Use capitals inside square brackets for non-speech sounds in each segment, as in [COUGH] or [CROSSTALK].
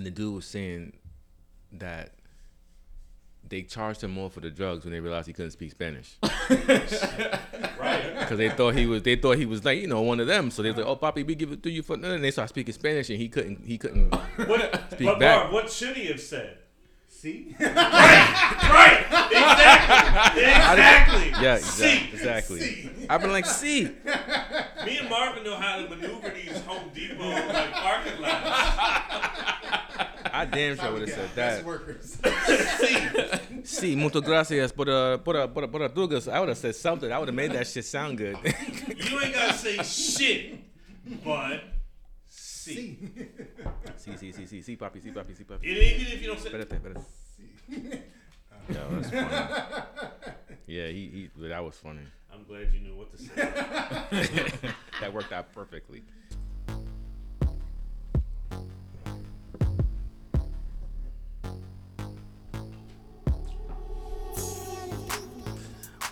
and the dude was saying that they charged him more for the drugs when they realized he couldn't speak Spanish. [LAUGHS] Right. Because they thought he was, they thought he was like, you know, one of them. So they was like, "Oh, Papi, we give it to you for." And they started speaking Spanish, and he couldn't, he couldn't. [LAUGHS] What, Speak but back. Marv, what should he have said? See? [LAUGHS] Right. right, Exactly. Exactly. Yeah, See. exactly. exactly. I've been like, "See, Me and Marvin know how to maneuver these Home Depot like parking lots. I damn sure would have said that." workers. [LAUGHS] Sí, muchas gracias por uh, por uh, por, uh, por uh, drugas. I would have said something. I would have made that shit sound good. You ain't gotta say shit, but see. sí, sí, sí, sí, sí, papi, sí, papi, sí, papi. Even if you don't say, Espérate, espérate. Yo, that's funny. Yeah, he, he that was funny. I'm glad you knew what to say. [LAUGHS] that worked out perfectly.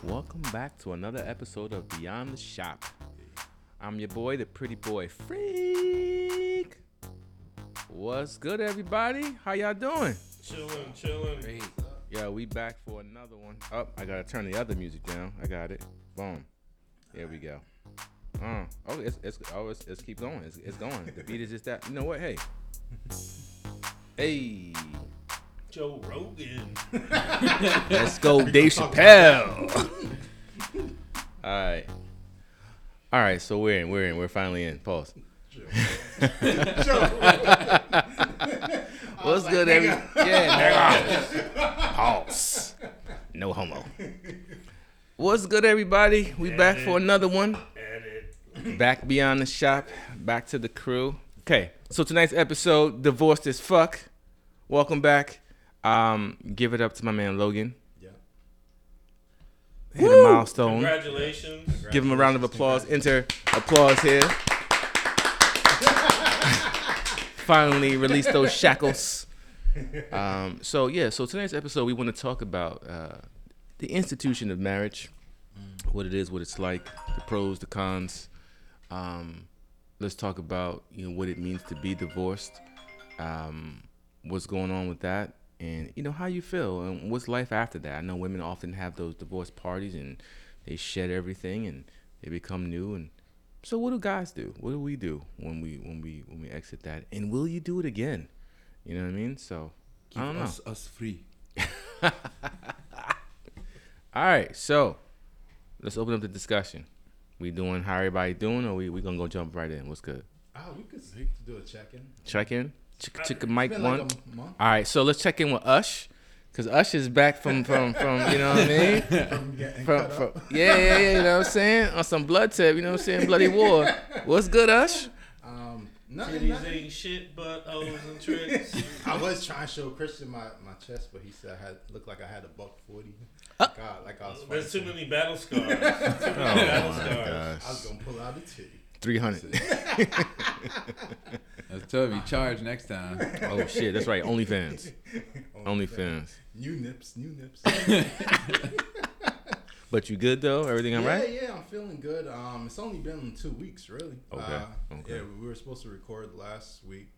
Welcome back to another episode of Beyond the Shop. I'm your boy, the pretty boy Freak. What's good, everybody? How y'all doing? chilling, chilling. Yeah, we back for another one. Oh, I gotta turn the other music down. I got it. Boom. There we go. Uh, oh, it's it's oh, it's, it's keep going. It's, it's going. The beat is just that. You know what? Hey. [LAUGHS] Hey. Joe Rogan. [LAUGHS] Let's go, Dave Chappelle. All right. All right. So we're in. We're in. We're finally in. Pause. [LAUGHS] What's good, every? Yeah, nigga. [LAUGHS] Pause. No homo. What's good, everybody? We back for another one. Edit. Back beyond the shop. Back to the crew. Okay. So tonight's episode, divorced as fuck. Welcome back. Um, give it up to my man Logan. Yeah. Hit a milestone. Congratulations. Give him a round of applause. Enter applause here. [LAUGHS] Finally release those [LAUGHS] shackles. Um, so yeah, so today's episode we want to talk about uh, the institution of marriage, what it is, what it's like, the pros, the cons. Um, let's talk about you know what it means to be divorced, um, what's going on with that, and you know how you feel and what's life after that. I know women often have those divorce parties and they shed everything and they become new and so what do guys do? What do we do when we when we when we exit that? And will you do it again? You know what I mean? So I don't know. us, us free. [LAUGHS] All right, so let's open up the discussion. We doing how everybody doing, or we we gonna go jump right in? What's good? Oh, we could do a check-in. Check in. Chick, chick, It's mic been one. like. All right, so let's check in with Ush, cause Ush is back from from from you know what I [LAUGHS] mean? From getting From, cut from up. yeah yeah yeah, you know what I'm saying? On some blood tip, you know what I'm saying? Bloody war. What's good, Ush? Um, nothing, Titties nothing. ain't shit but O's and tricks. [LAUGHS] I was trying to show Christian my, my chest, but he said I had looked like I had a buck forty. Uh. God, like I was. There's too many battle scars. [LAUGHS] Too many Oh battle my scars. gosh. I was gonna pull out a titty. Three hundred. Let's [LAUGHS] tell you, charge next time. Oh shit, that's right. [LAUGHS] OnlyFans. OnlyFans. New nips, new nips. [LAUGHS] But you good though? Everything all yeah, right? yeah, I'm feeling good. Um, it's only been two weeks, really. Okay, Uh, okay. Yeah, we were supposed to record last week.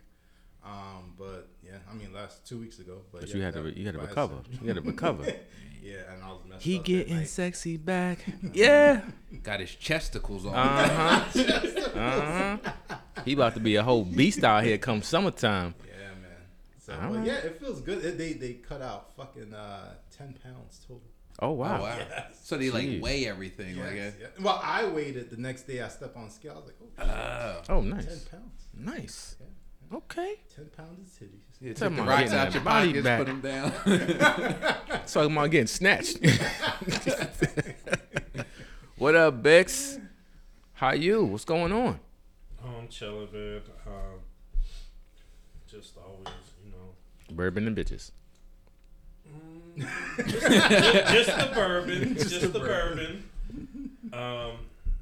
Um, but yeah, I mean, last two weeks ago. But, But yeah, you had to you had to recover. You had to recover. [LAUGHS] yeah, and I was messed He up that getting sexy back. [LAUGHS] Yeah. Got his chesticles on. Uh huh. [LAUGHS] Uh huh. He about to be a whole beast out here come summertime. Yeah, man. So, but right. yeah, it feels good. It, they they cut out fucking uh, ten pounds total. Oh Oh, wow. wow. Yes. So they like Jeez. weigh everything, like Yes, it. yeah. Well, I weighed it the next day. I stepped on scale. I was like, oh, shit, Oh. Oh ten nice. pounds. Nice. Yeah. Okay. Ten pounds of titties. Yeah, Tell took the rocks out your body pockets, back. put them down. [LAUGHS] Talking about getting snatched. [LAUGHS] what up, Bex? How you? What's going on? Oh, I'm chilling, man. Um, just always, you know, Bourbon and bitches. [LAUGHS] just, just the bourbon, just, the the bourbon. bourbon. Um,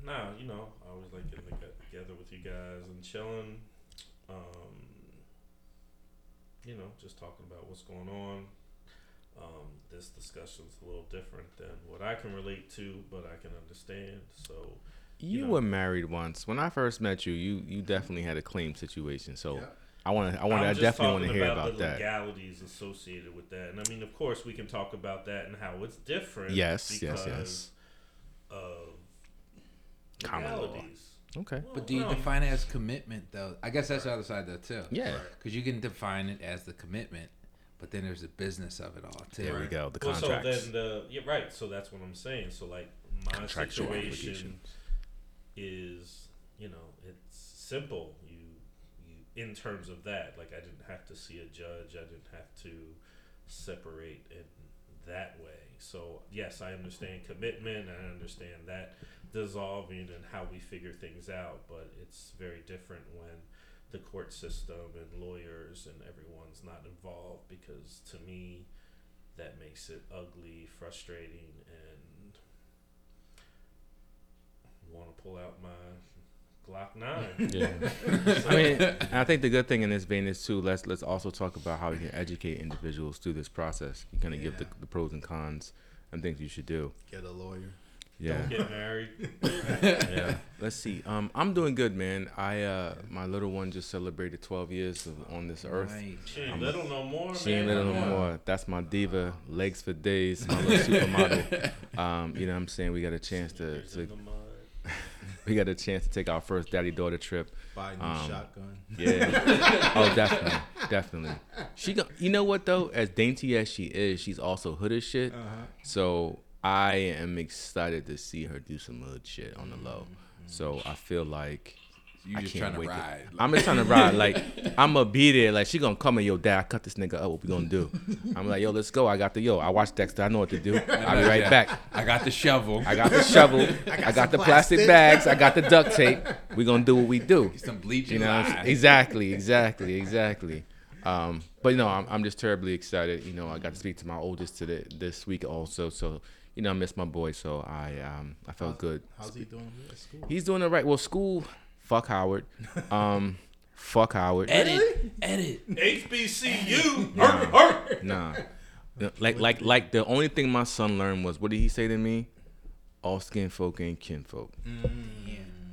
nah, you know, I always like getting toge- together with you guys and chilling. Um, you know, just talking about what's going on. Um, this discussion's a little different than what I can relate to, but I can understand. So, You know. were married once. When I first met you, you you definitely had a claim situation. So Yeah. I want to. I want. I'm I just definitely want to hear about the that. legalities associated with that, and I mean, of course, we can talk about that and how it's different. Yes, yes, because yes. Of Common law. Legalities. Okay. But do you no, define it as commitment though? I guess that's the other side though too. Yeah. Because you can define it as the commitment, but then there's the business of it all too. There we go. The Well, so contracts. then the yeah, right. So that's what I'm saying. So like my Contractual situation is, you know, it's simple. You, you in terms of that, like I didn't have to see a judge. I didn't have to separate in that way. So yes, I understand commitment. I understand that dissolving and how we figure things out. But it's very different when the court system and lawyers and everyone's not involved because to me that makes it ugly, frustrating, and want to pull out my Glock nine. [LAUGHS] Yeah. [LAUGHS] I mean, I think the good thing in this vein is too. Let's let's also talk about how you can educate individuals through this process. You kind of give the, the pros and cons and things you should do. Get a lawyer. Yeah. Get married. [LAUGHS] yeah. Let's see. Um, I'm doing good, man. I uh, my little one just celebrated 12 years of, on this earth. Nice. She ain't I'm- little no more. She ain't man. little no Come more. That's my diva, legs for days, my little supermodel. [LAUGHS] Um, you know what I'm saying? We got a chance to, to [LAUGHS] we got a chance to take our first daddy daughter trip. Buy a Um, shotgun. Yeah. oh, definitely, definitely. She go. You know what though? As dainty as she is, she's also hood as shit. Uh-huh. So I am excited to see her do some hood shit on the low. So I feel like You I just can't trying to wait. ride. I'm just trying to ride. Like [LAUGHS] I'm gonna be there. Like she gonna come and yo, dad, I cut this nigga up. What we gonna do? I'm like, yo, let's go. I got the yo. I watched Dexter. I know what to do. [LAUGHS] I'll be right Yeah. back. I got the shovel. I got the shovel. [LAUGHS] I got, the plastic plastic. bags. I got the duct tape. We gonna do what we do. Get some bleach You know, what I'm lye. saying? exactly, exactly, exactly. Um, but you know, I'm, I'm just terribly excited. You know, I got to speak to my oldest today this week also. So you know, I miss my boy. So I um, I felt good. How's he doing at school? He's doing it right. Well, school, fuck Howard. [LAUGHS] Um, fuck Howard. Edit, edit. HBCU. Nah. Hurt, hurt. Nah. [LAUGHS] Like like like the only thing my son learned was what did he say to me? All skin folk ain't kinfolk.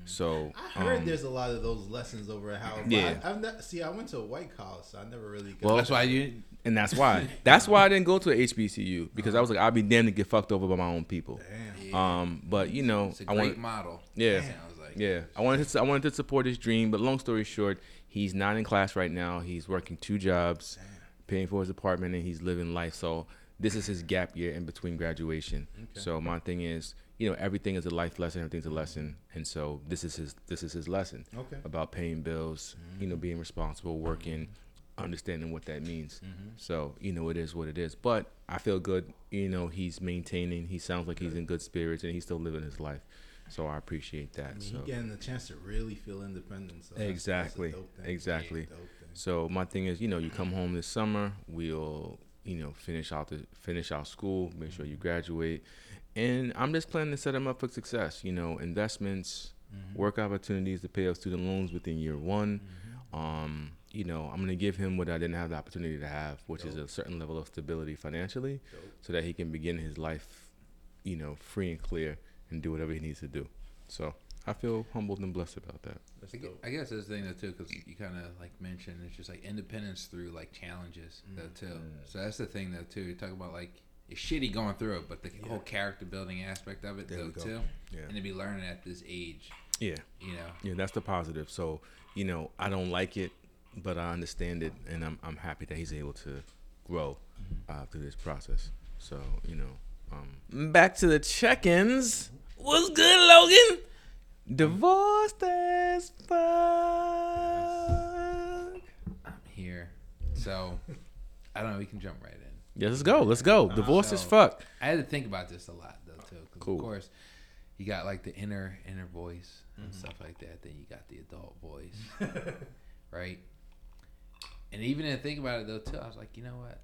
So I heard um, there's a lot of those lessons over at Howard. Yeah. Yeah. I, I've not, see, I went to a white college, so I never really got Well, That's why you. and that's why. [LAUGHS] That's why I didn't go to a HBCU because I was like, I'd be damned to get fucked over by my own people. Damn. Um, but you know, It's a I great want, model. yeah, Sounds like. yeah, I wanted to, I wanted to support his dream. But long story short, he's not in class right now. He's working two jobs, paying for his apartment, and he's living life. So this is his gap year in between graduation. Okay. So my thing is, you know, everything is a life lesson. Everything's a lesson, and so this is his, this is his lesson Okay. about paying bills, you know, being responsible, working, understanding what that means. Mm-hmm. So, you know, it is what it is. But I feel good, you know, he's maintaining, he sounds like he's in good spirits and he's still living his life. So I appreciate that. I mean, so getting the chance to really feel independent. So Exactly. That's a dope thing. Exactly. So my thing is, you know, you come home this summer, we'll, you know, finish out the finish out school, make sure you mm-hmm. graduate. And I'm just planning to set him up for success, you know, investments, mm-hmm. work opportunities to pay off student loans within year one. Mm-hmm. Um, you know, I'm gonna give him what I didn't have the opportunity to have, which is a certain level of stability financially, Dope. so that he can begin his life, you know, free and clear and do whatever he needs to do. So I feel humbled and blessed about that. That's That's I gue- dope. I guess that's the thing though too, because you kind of like mentioned it's just like independence through like challenges though mm. too. Mm. So that's the thing though too. You talk about like it's shitty going through it, but the whole character building aspect of it There though too, Yeah. and to be learning at this age, Yeah. you know. Yeah, that's the positive. So, you know, I don't like it, but I understand it, and I'm I'm happy that he's able to grow uh, through this process. So, you know, um, back to the check-ins. What's good, Logan? Divorced as fuck. I'm here, so I don't know. We can jump right in. Yeah, let's go. Let's go. Divorced as so- fuck. I had to think about this a lot though too. 'cause Cool. Of course, you got like the inner inner voice and mm-hmm. stuff like that. Then you got the adult voice, [LAUGHS] right? And even to think about it though too, I was like, you know what?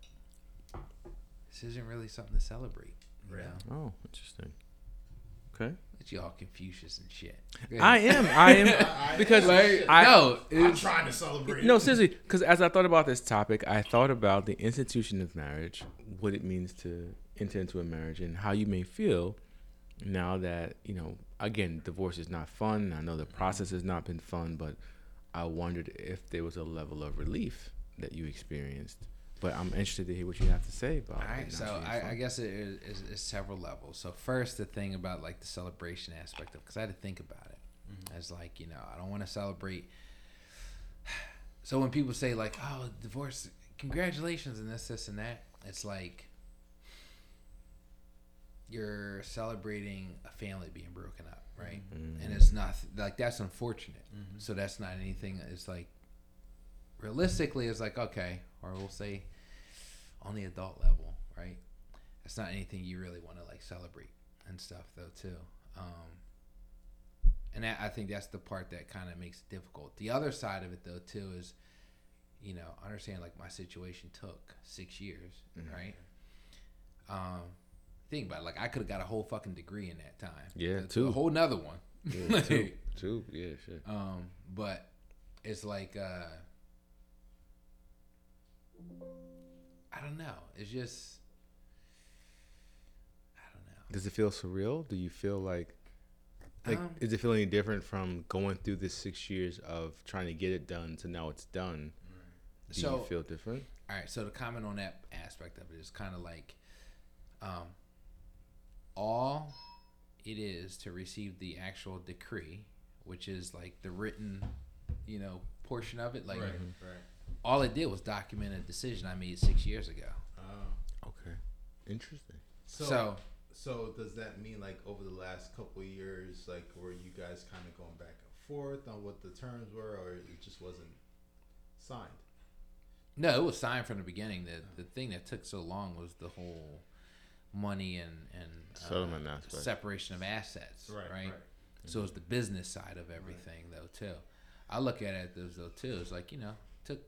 This isn't really something to celebrate. You Right. know, Oh, interesting. Okay. it's y'all Confucius and shit. [LAUGHS] I am. I am [LAUGHS] because Like, I no, I'm trying to celebrate. No, seriously, because as I thought about this topic, I thought about the institution of marriage, what it means to enter into a marriage, and how you may feel now that you know. Again, divorce is not fun. I know the process has not been fun, but I wondered if there was a level of relief that you experienced. But I'm interested to hear what you have to say about. All right, it. so I, I guess it is, is, is several levels. So first, the thing about like the celebration aspect of, because I had to think about it. As like you know, I don't want to celebrate. [SIGHS] So when people say like, "Oh, divorce, congratulations," and this, this, and that, it's like you're celebrating a family being broken up, right? Mm-hmm. And it's not like that's unfortunate. So that's not anything. It's like realistically, it's like okay, or we'll say on the adult level, right? It's not anything you really want to like celebrate and stuff though too. Um, and that, I think that's the part that kind of makes it difficult. The other side of it though too is, you know, understand like my situation took six years, right? Um, think about it, like I could have got a whole fucking degree in that time. Yeah, a, two. a whole nother one. Yeah, [LAUGHS] two, two, yeah, shit. Um, but it's like uh I don't know. It's just I don't know. Does it feel surreal? Do you feel like, like, Um, is it feel any different from going through this six years of trying to get it done to now it's done? Do So- you feel different? All right, so to comment on that aspect of it is kind of like um all it is to receive the actual decree, which is like the written, you know, portion of it like right, right. All it did was document a decision I made 6 years ago. Oh. Okay, interesting. So, so so does that mean like over the last couple of years, like were you guys kind of going back and forth on what the terms were, or it just wasn't signed? No, it was signed from the beginning. The the thing that took so long was the whole money and and uh, aspect. separation of assets, right? right. So it's the business side of everything, though too. I look at it as though too. It's like you know, took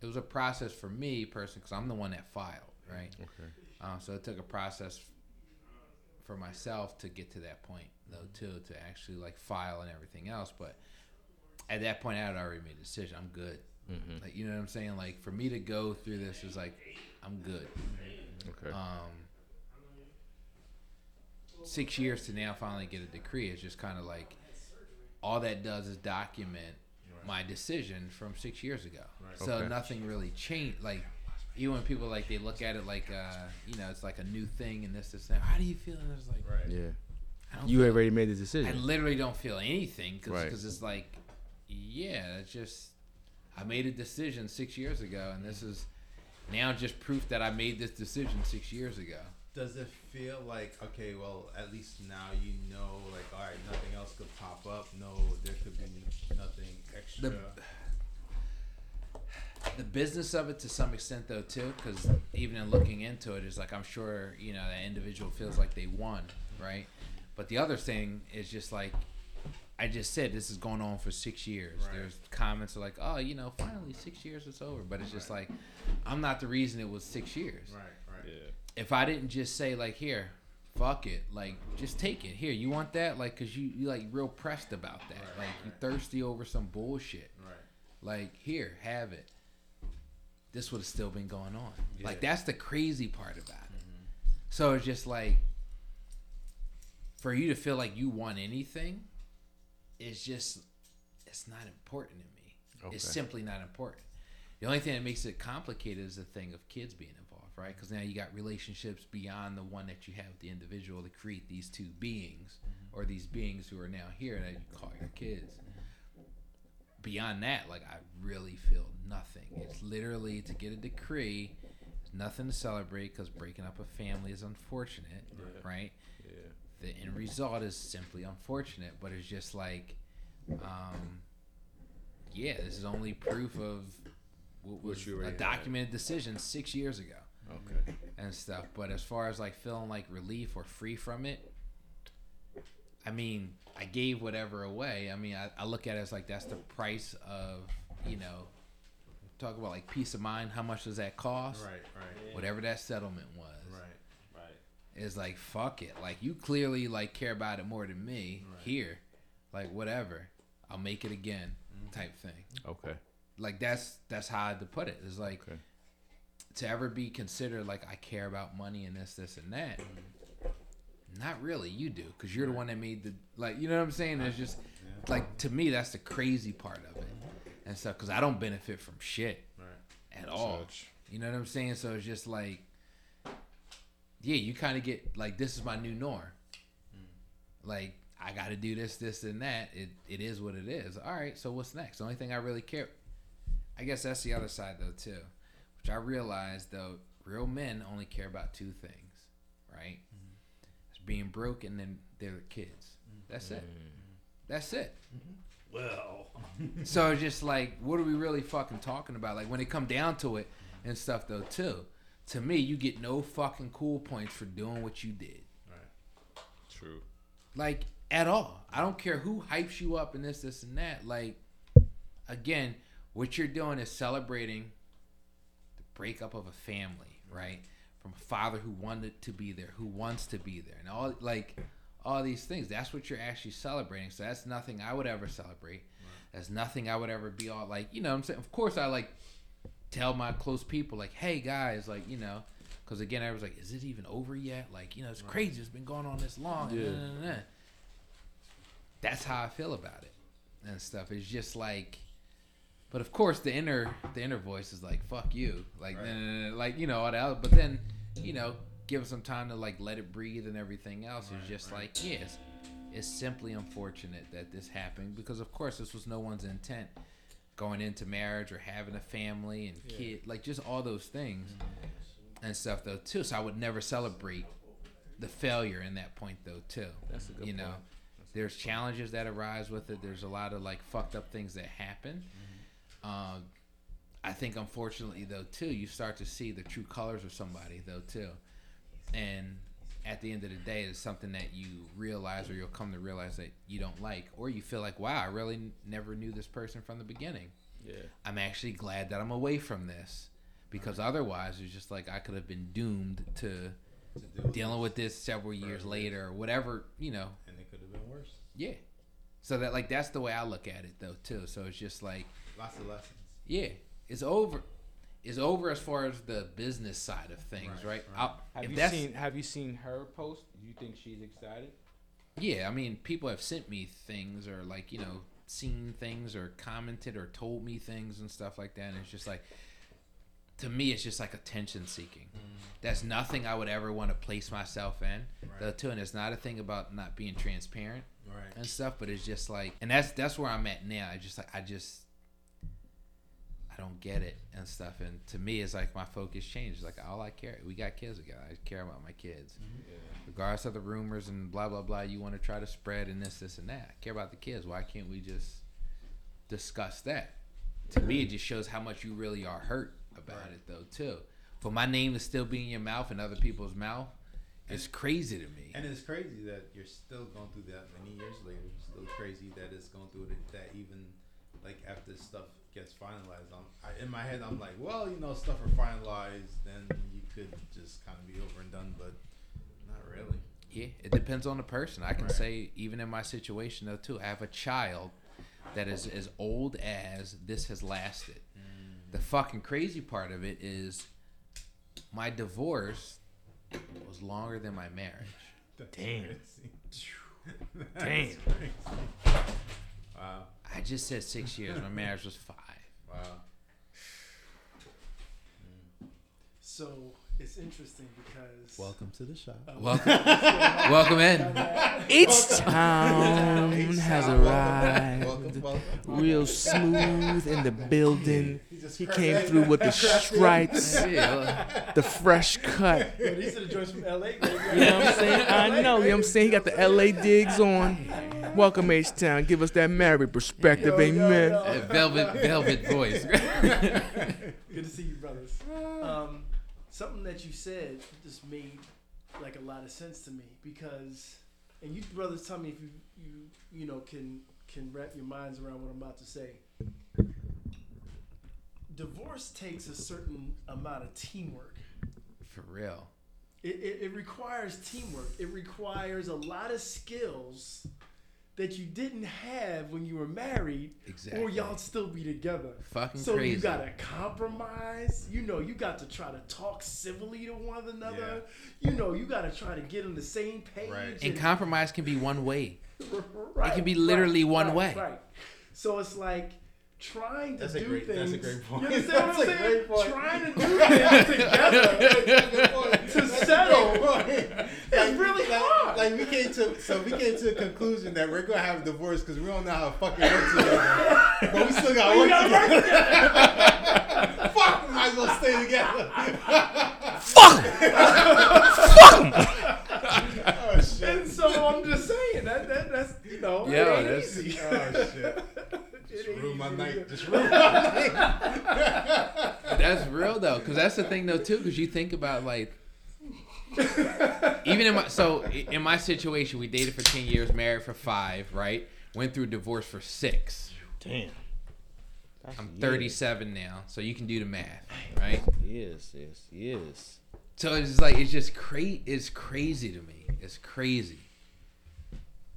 it was a process for me personally because I'm the one that filed, right? Okay. Uh, so it took a process for myself to get to that point, though too, to actually like file and everything else. But at that point, I had already made a decision. I'm good. Mm-hmm. Like you know what I'm saying? Like for me to go through this is like I'm good. Okay. Um, six years to now finally get a decree is just kind of like all that does is document my decision from six years ago. Right. So Okay. nothing really changed. Like even when people like they look at it like uh, you know it's like a new thing and this this that. How do you feel? And it's like Right. yeah. You feel- already made the decision. I literally don't feel anything because Right. it's like, yeah, it's just I made a decision six years ago, and this is now just proof that I made this decision six years ago. Does it feel like okay? Well, at least now you know, like, all right, nothing else could pop up. No, there could be nothing extra. The business of it to some extent though too, because even in looking into it, is like I'm sure you know that individual feels like they won, right? But the other thing is just like I just said, this is going on for six years. Right. There's comments are like, oh, you know, finally six years it's over, but it's just like I'm not the reason it was six years. right, right. If I didn't just say like here, fuck it, like just take it here. You want that, like, cause you you like real pressed about that, Right, like right, you right. thirsty over some bullshit. Right. Like here, have it. This would have still been going on. Like that's the crazy part about it. Mm-hmm. So it's just like for you to feel like you want anything, it's just it's not important to me. Okay. It's simply not important. The only thing that makes it complicated is the thing of kids being involved, right? Because now you got relationships beyond the one that you have with the individual to create these two beings, or these beings who are now here that you call your kids. Beyond that, like I really feel nothing. It's literally to get a decree. There's nothing to celebrate because breaking up a family is unfortunate, right? Yeah. the end result is simply unfortunate, but it's just like, um, yeah, this is only proof of what was a documented decision six years ago Okay. and stuff. But as far as like feeling like relief or free from it, I mean, I gave whatever away. I mean, I, I look at it as like that's the price of, you know, talk about like peace of mind. How much does that cost? Right. Right. Whatever that settlement was Right. Right. is like fuck it like you clearly like care about it more than me Right. here like whatever i'll make it again mm-hmm. type thing Okay. like that's that's how i had to put it it's like Okay. To ever be considered like i care about money and this this and that not really you do because you're the one that made the like you know what i'm saying it's just like to me that's the crazy part of it mm-hmm. and stuff because I don't benefit from shit Right. at all. You know what I'm saying? So it's just like, yeah, you kind of get like, this is my new norm. Mm. Like, I got to do this, this, and that. It it is what it is. All right. So what's next? The only thing I really care. I guess that's the other side though too, which I realized though, real men only care about two things, right? Mm-hmm. It's being broke and then their kids. Mm-hmm. That's it. Mm-hmm. That's it. Well, [LAUGHS] So just like, what are we really fucking talking about? Like when it come down to it and stuff though too. To me, you get no fucking cool points for doing what you did. Right. True. Like at all. I don't care who hypes you up and this, this, and that. Like again, what you're doing is celebrating the breakup of a family, right? From a father who wanted to be there, who wants to be there, and all like all these things. That's what you're actually celebrating. So that's nothing I would ever celebrate. That's nothing I would ever be all like, you know what I'm saying? Of course I like tell my close people like, "Hey guys, like, you know, cuz again I was like, is it even over yet? Like, you know, it's crazy. It's been going on this long." Yeah. nah, nah, nah. That's how I feel about it and stuff. It's just like but of course the inner the inner voice is like, "Fuck you." Like, Right. nah, nah, nah, like, you know, all that. But then, you know, give it some time to like let it breathe and everything else. Right, it's just right. like, yes, it's simply unfortunate that this happened because of course this was no one's intent going into marriage or having a family and Yeah. kid like just all those things and stuff though too so i would never celebrate the failure in that point though too That's a good you know point. there's challenges that arise with it there's a lot of like fucked up things that happen um, i think unfortunately though too you start to see the true colors of somebody though too. And at the end of the day it's something that you realize or you'll come to realize that you don't like or you feel like wow i really n- never knew this person from the beginning. Yeah. i'm actually glad that i'm away from this because otherwise it's just like i could have been doomed to To deal dealing with this several years later or whatever you know. And it could have been worse. yeah. So that like that's the way i look at it though too. So it's just like Lots of lessons. yeah it's over it's over as far as the business side of things Right, right, right. Have you seen Have you seen her post? Do you think she's excited? Yeah, I mean, people have sent me things or like you know seen things or commented or told me things and stuff like that, and it's just like to me, it's just like attention seeking. Mm. That's nothing I would ever want to place myself in. Right. The two, and it's not a thing about not being transparent Right. and stuff, but it's just like, and that's that's where I'm at now. I just like I just I don't get it and stuff, and to me, it's like my focus changed. Like all I care, we got kids together. I care about my kids mm-hmm. regardless of the rumors and blah blah blah you want to try to spread and this this and that. I care about the kids. Why can't we just discuss that? To me, it just shows how much you really are hurt about Right. it, though. Too, for my name to still be in your mouth and other people's mouth, it's crazy to me. And it's crazy that you're still going through that many years later. It's still crazy that it's going through that even like after stuff gets finalized. I'm, I, in my head, I'm like, well, you know, stuff are finalized, then you could just kind of be over and done, but not really. Yeah, it depends on the person. I can Right. say, even in my situation though, too, I have a child that is as old as this has lasted. Mm. The fucking crazy part of it is my divorce was longer than my marriage. [LAUGHS] That's Damn. crazy. [LAUGHS] Damn. Crazy. Wow. I just said six [LAUGHS] years. My marriage was five. Wow. Mm. So it's interesting because Welcome to the shop. uh, Welcome, [LAUGHS] welcome in. H Town has arrived. Welcome, welcome. Real smooth in the building. He just He came through with the cracked stripes, [LAUGHS] Yeah, the fresh cut. [LAUGHS] Yo, these are the joints from LA. baby. You know what I'm saying? I know. You know what I'm saying? He got the LA digs on. Welcome H Town. Give us that married perspective, Yo, yo, amen. yo. a velvet, velvet voice. Good to see you, brothers. Um, something that you said just made like a lot of sense to me because, and you brothers, tell me if you you you know can can wrap your minds around what I'm about to say. Divorce takes a certain amount of teamwork. For real. It, it, it requires teamwork. It requires a lot of skills that you didn't have when you were married, Exactly. or y'all still be together. Fucking So crazy. you gotta compromise. You know, you got to try to talk civilly to one another. You know, you gotta try to get on the same page. Right. and compromise can be one way. [LAUGHS] right, can be literally one right, way. Right. So it's like trying to That's a do great- things. that's a great point. You understand [LAUGHS] That's what a I'm saying? great point. Trying to do things [LAUGHS] together to settle. [LAUGHS] It's really like, hard. Like we came to, so we came to a conclusion that we're gonna have a divorce because we don't know how to fucking work together, but we still gotta work gotta together. Fuck, we might as well stay together. Fuck. Fuck. oh shit. And so I'm just saying that, that that's you know Yeah, it ain't that's- easy. Oh shit. It Just ruin my night. Just ruin my night. [LAUGHS] That's real though, because that's the thing though too. Because you think about like, even in my so in my situation, we dated for ten years, married for five, right? Went through divorce for six. Damn. I'm 37 now, so you can do the math, right? Yes, yes, yes. So it's like it's just crazy. It's crazy to me. It's crazy.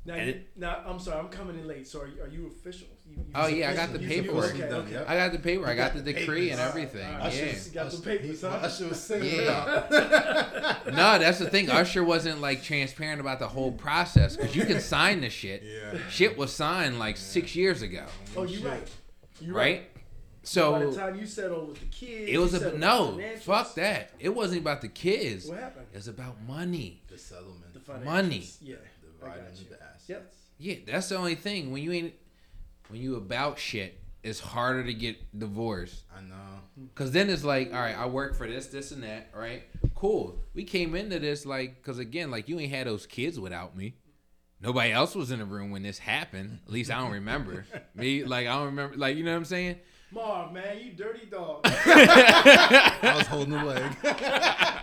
Now, you, it- now I'm sorry, I'm coming in late. So are you, are you official? You, you Oh, yeah, I got the you- you- paperwork. Okay, okay. I got the paper. I got the the decree and everything. All right, Yeah. Usher got the papers, huh? Usher was singing Yeah. [LAUGHS] No, that's the thing. Usher wasn't like transparent about the whole process because you can sign the shit. Yeah. Shit was signed like six years ago, Oh, you right. You right? So by the time you settled with the kids, it was a settle no. with the financials. Fuck that. It wasn't about the kids. What happened? It was about money. The settlement. The. Money. Yeah. I Dividing got you. the assets. Yep. Yeah, that's the only thing. When you ain't, when you about shit, it's harder to get divorced. I know. Cause then it's like, all right, I work for this, this, and that. Right? Cool. We came into this like, cause again, like you ain't had those kids without me. Nobody else was in the room when this happened. At least I don't remember. [LAUGHS] me, like I don't remember. Like you know what I'm saying? Marv, man, you dirty dog. [LAUGHS] I was holding the leg. [LAUGHS]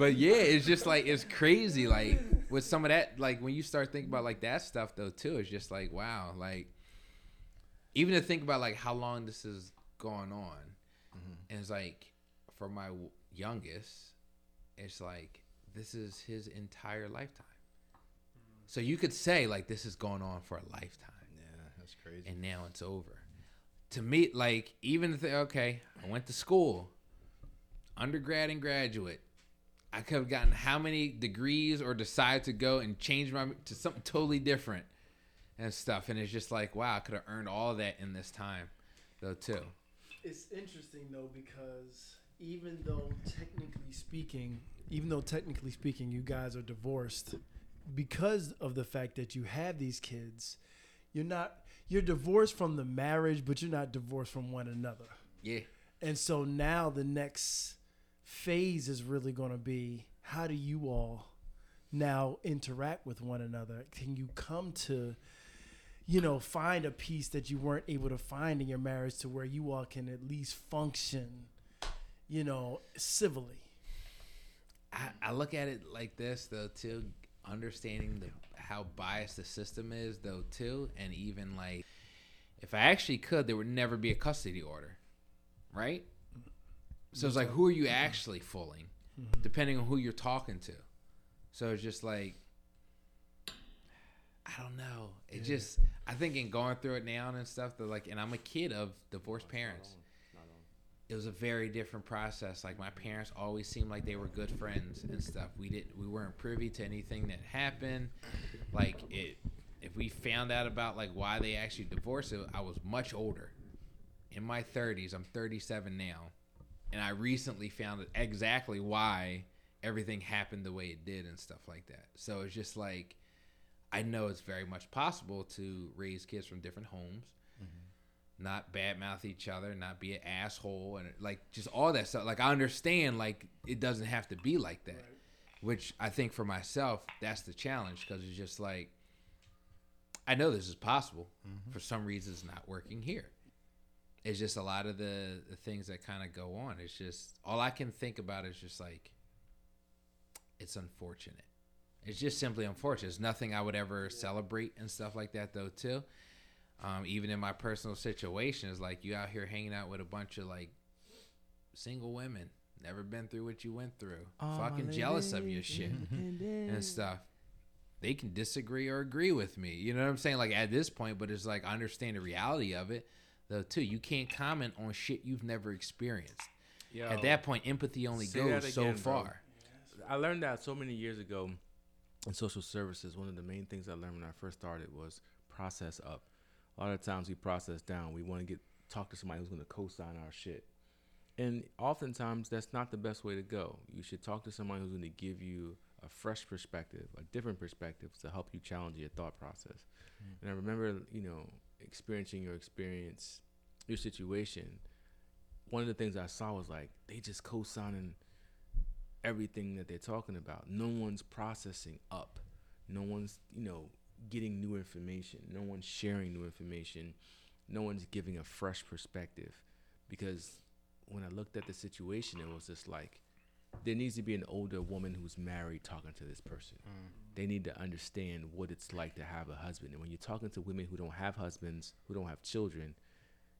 But yeah, it's just like it's crazy. Like with some of that, like when you start thinking about like that stuff though too, it's just like wow, like even to think about like how long this is going on, mm-hmm. and it's like for my youngest, it's like this is his entire lifetime. So you could say like this is going on for a lifetime yeah, that's crazy. and now it's over. To me, like even okay, I went to school, undergrad and graduate. I could have gotten how many degrees or decided to go and change my to something totally different and stuff. And it's just like, wow, I could have earned all that in this time, though too. it's interesting though because even though technically speaking, even though technically speaking, you guys are divorced, because of the fact that you have these kids, you're not you're divorced from the marriage, but you're not divorced from one another. Yeah, And so now the next phase is really going to be how do you all now interact with one another? Can you come to, you know, find a piece that you weren't able to find in your marriage to where you all can at least function, you know, civilly? I, I look at it like this though too, understanding the how biased the system is though too, and even like if I actually could, there would never be a custody order, right? So it's like, who are you actually fooling, depending on who you're talking to. So it's just like, I don't know. It just, I think in going through it now and stuff, that like, and I'm a kid of divorced parents it was a very different process. Like my parents always seemed like they were good friends and stuff. We didn't we weren't privy to anything that happened. Like it if we found out about like why they actually divorced it, I was much older. In my 30s, I'm 37 now. And I recently found exactly why everything happened the way it did and stuff like that. So it's just like I know it's very much possible to raise kids from different homes mm-hmm. not badmouth each other, not be an asshole, and like just all that stuff. Like I understand, like it doesn't have to be like that. Which I think for myself, that's the challenge because it's just like I know this is possible. Mm-hmm. For some reason, it's not working here. It's just a lot of the, the things that kind of go on. It's just all I can think about is just like it's unfortunate. It's just simply unfortunate. It's nothing I would ever celebrate and stuff like that, though. Too um, even in my personal situations, like you out here hanging out with a bunch of like single women, never been through what you went through, fucking jealous of your shit [LAUGHS] and stuff. They can disagree or agree with me. You know what I'm saying? Like at this point, but it's like I understand the reality of it, though. Too, you can't comment on shit you've never experienced. At that point, empathy only goes that so again, bro. far. I learned that so many years ago in social services. One of the main things I learned when I first started was process up. A lot of times we process down. We want to get talk to somebody who's going to co-sign our shit. And oftentimes that's not the best way to go. You should talk to someone who's going to give you a fresh perspective, a different perspective to help you challenge your thought process. Mm. And I remember, you know, experiencing your experience, your situation. One of the things I saw was like they just co-signing everything that they're talking about. No one's processing up. No one's, you know, getting new information. No one's sharing new information. No one's giving a fresh perspective. Because when I looked at the situation, it was just like there needs to be an older woman who's married talking to this person. Mm. They need to understand what it's like to have a husband. And when you're talking to women who don't have husbands, who don't have children,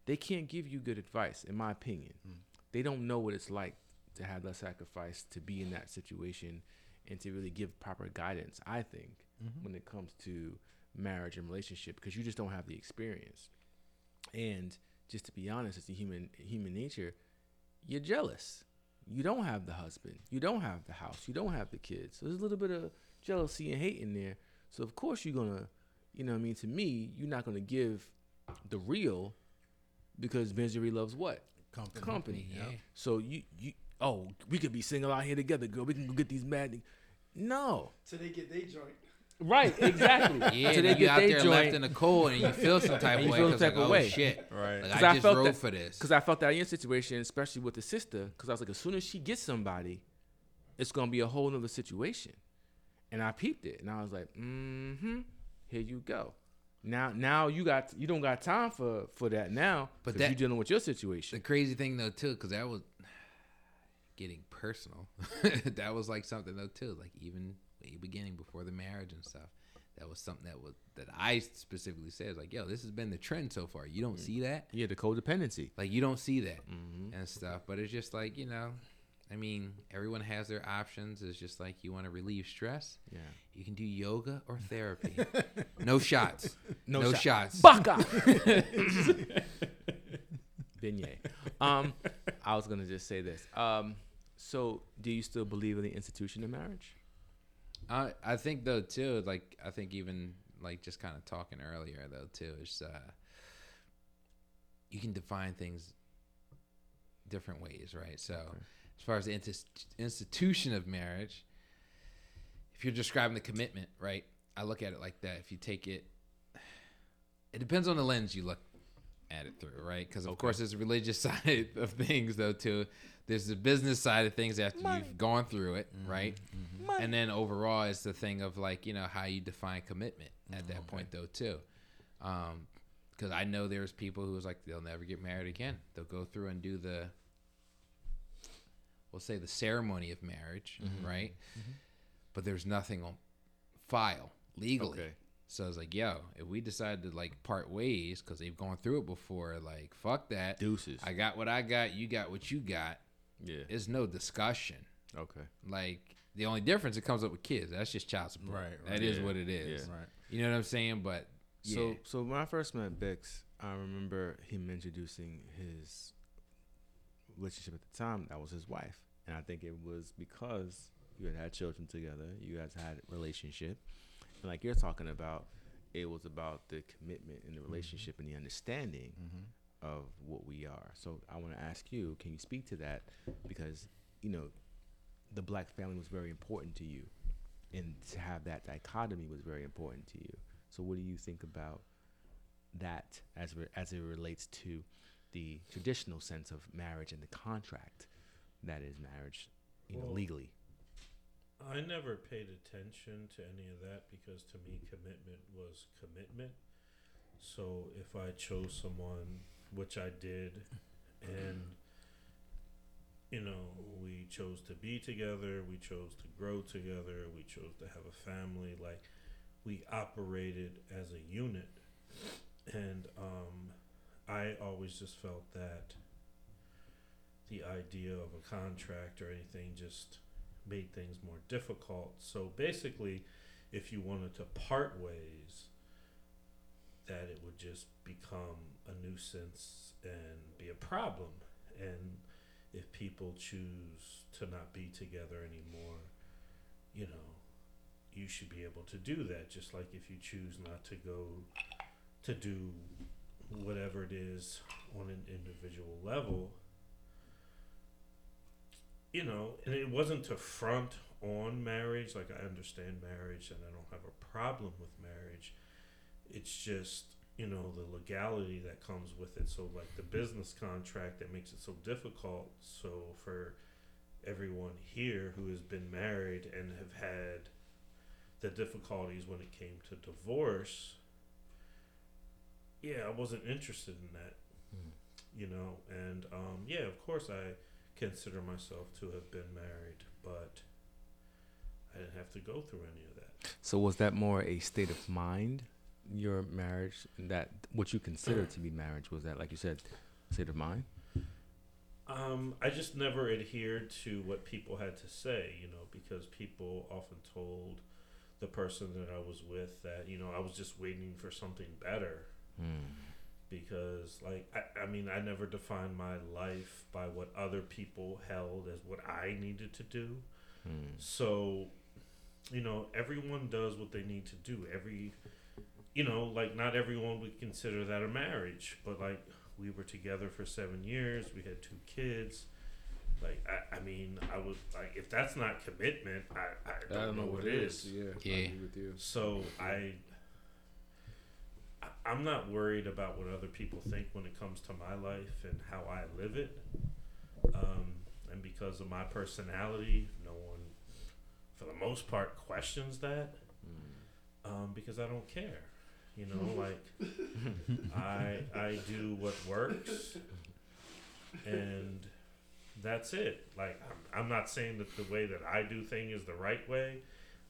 they can't give you good advice, in my opinion. Mm. They don't know what it's like to have that sacrifice, to be in that situation, and to really give proper guidance, I think, mm-hmm. when it comes to marriage and relationship, because you just don't have the experience. And just to be honest, it's a human human nature. You're jealous. You don't have the husband. You don't have the house. You don't have the kids. So there's a little bit of jealousy and hate in there. So of course you're gonna, you know, what I mean, to me, you're not gonna give the real because misery loves what Company. company. Yeah. So you you oh we could be single out here together, girl. We can go get these mad. No. So they get their joint. Right. Exactly. [LAUGHS] Yeah, So and they then you get out there joint. left in the cold, and you feel some [LAUGHS] type of way. feel 'cause some type like, of oh, way. Shit, Right. like 'Cause I I just felt rode that- for this. Because I felt that in your situation, especially with the sister, because I was like, as soon as she gets somebody, it's gonna be a whole nother situation. And I peeped it, and I was like, mm-hmm, here you go. Now, now you got you don't got time for for that now, But but that- you're dealing with your situation. The crazy thing though too, because that was [SIGHS] getting personal. [LAUGHS] that was like something though too, like even way beginning before the marriage and stuff. That was something that was that I specifically said like, yo, this has been the trend so far. You don't see that, yeah, the codependency. like you don't see that Mm-hmm. and stuff. But it's just like you know, I mean, everyone has their options. It's just like you want to relieve stress. Yeah. You can do yoga or [LAUGHS] therapy. no shots. No No, shot. shots. Baka. [LAUGHS] Beignet. Um, I was gonna just say this. Um, so do you still believe in the institution of marriage? I I think though too, like I think even like just kind of talking earlier though too, is uh, you can define things different ways, right? So as far as the intis- institution of marriage, if you're describing the commitment, right? I look at it like that. If you take it, it depends on the lens you look at it through, right? Because of Okay. course there's a religious [LAUGHS] side of things though too. There's the business side of things after you've gone through it, mm-hmm, right? Mm-hmm. And then overall it's the thing of like you know how you define commitment at that mm-hmm, point though too. Um, because I know there's people who's like they'll never get married again. They'll go through and do the, we'll say the ceremony of marriage, right? But there's nothing on file legally. Okay. So I was like, yo, if we decide to like part ways because they've gone through it before, like fuck that. Deuces. I got what I got. You got what you got. Yeah. It's no discussion. Okay. Like the only difference it comes up with kids. That's just child support. Right, right. That is Yeah, what it is. yeah. Right. You know what I'm saying? But yeah. So so when I first met Bix, I remember him introducing his relationship at the time. That was his wife, and I think it was because you had had children together. You guys had a relationship, and like you're talking about, it was about the commitment and the mm-hmm. relationship and the understanding mm-hmm. of what we are. So I want to ask you, can you speak to that? Because you know, the black family was very important to you, and to have that dichotomy was very important to you. So what do you think about that as re- as it relates to the traditional sense of marriage and the contract that is marriage, you know, legally? I never paid attention to any of that because to me, commitment was commitment. So if I chose someone, which I did, and you know, we chose to be together, we chose to grow together, we chose to have a family, like we operated as a unit. And um, I always just felt that the idea of a contract or anything just made things more difficult. So basically, if you wanted to part ways, that it would just become a nuisance and be a problem. And if people choose to not be together anymore, you know, you should be able to do that. Just like if you choose not to go to do whatever it is on an individual level. You know, and it wasn't to front on marriage. Like I understand marriage, and I don't have a problem with marriage. It's just you know the legality that comes with it. So like the business contract that makes it so difficult. So for everyone here who has been married and have had the difficulties when it came to divorce, yeah, I wasn't interested in that. You know, and um, yeah, of course I consider myself to have been married, but I didn't have to go through any of that. So was that more a state of mind, your marriage, that what you consider to be [CLEARS THROAT] marriage? Was that, like you said, state of mind? Um, I just never adhered to what people had to say, you know, because people often told the person that I was with that, you know, I was just waiting for something better. Because, like, I, I mean, I never defined my life by what other people held as what I needed to do. Hmm. So, you know, everyone does what they need to do. Every, you know, like, not everyone would consider that a marriage, but, like, we were together for seven years. We had two kids. Like I, I mean, I was like, if that's not commitment, I, I don't, know, what it is. Yeah, Yeah. I agree with you. So I, I, I'm not worried about what other people think when it comes to my life and how I live it. Um, and because of my personality, no one, for the most part, questions that. Um, because I don't care. You know, [LAUGHS] like I I do what works, and that's it. Like I'm, I'm not saying that the way that I do thing is the right way.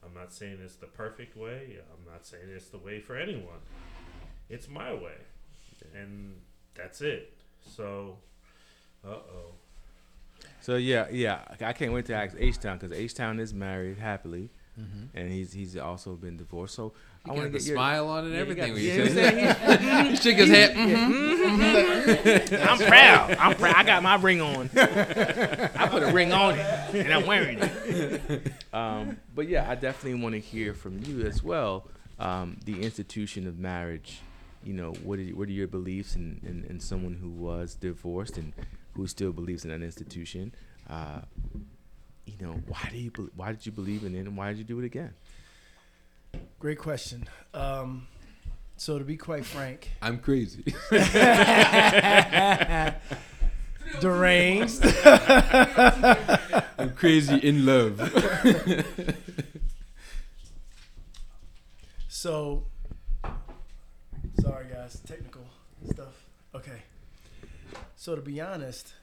I'm not saying it's the perfect way. I'm not saying it's the way for anyone. It's my way, and that's it. So, uh oh. So yeah, yeah, I can't wait to ask H Town because H Town is married happily, and he's he's also been divorced. So He I got want to get your. smile on it and Yeah, you everything. got- when yeah, you you said [LAUGHS] shook his head. mhm. I'm proud. I'm proud. I got my ring on. I put a ring on it, and I'm wearing it. [LAUGHS] Um, but yeah, I definitely want to hear from you as well. Um, the institution of marriage. You know, what are, what are your beliefs in, in, in someone who was divorced and who still believes in that institution? Uh, you know, why do you bel why did you believe in it, and why did you do it again? Great question. Um, so to be quite frank, [LAUGHS] I'm crazy. [LAUGHS] deranged. [LAUGHS] I'm crazy in love. So, guys, technical stuff. Okay. So to be honest,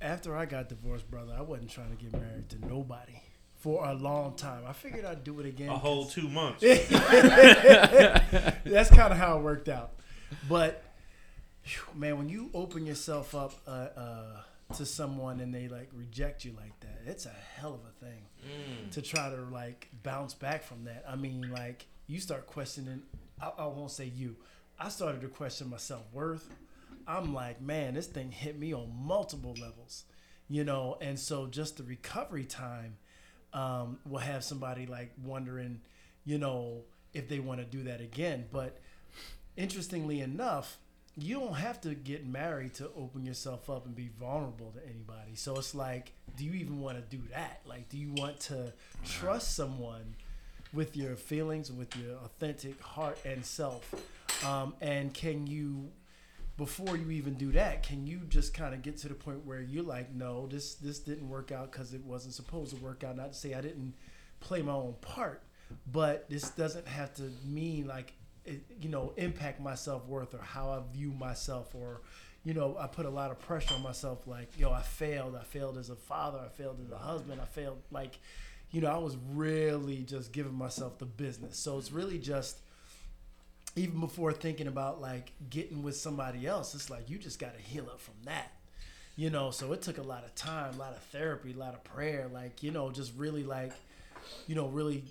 after I got divorced, brother, I wasn't trying to get married to nobody for a long time. I figured I'd do it again. A whole two months. [LAUGHS] That's kind of how it worked out. But man, when you open yourself up uh, uh, to someone and they like reject you like that, it's a hell of a thing to try to like bounce back from that. I mean, like you start questioning. I, I won't say you. I started to question my self worth. I'm like, man, this thing hit me on multiple levels, you know. And so just the recovery time um, will have somebody like wondering, you know, if they want to do that again. But interestingly enough, you don't have to get married to open yourself up and be vulnerable to anybody. So it's like, do you even want to do that? Like, do you want to trust someone with your feelings, with your authentic heart and self? Um, and can you, before you even do that, can you just kind of get to the point where you're like, no, this this didn't work out because it wasn't supposed to work out. Not to say I didn't play my own part, but this doesn't have to mean like it, you know impact my self worth or how I view myself or you know I put a lot of pressure on myself like yo I failed. I failed as a father. I failed as a husband. I failed like you know I was really just giving myself the business. So it's really just even before thinking about like getting with somebody else it's like you just got to heal up from that you know? So it took a lot of time a lot of therapy a lot of prayer like you know just really like you know really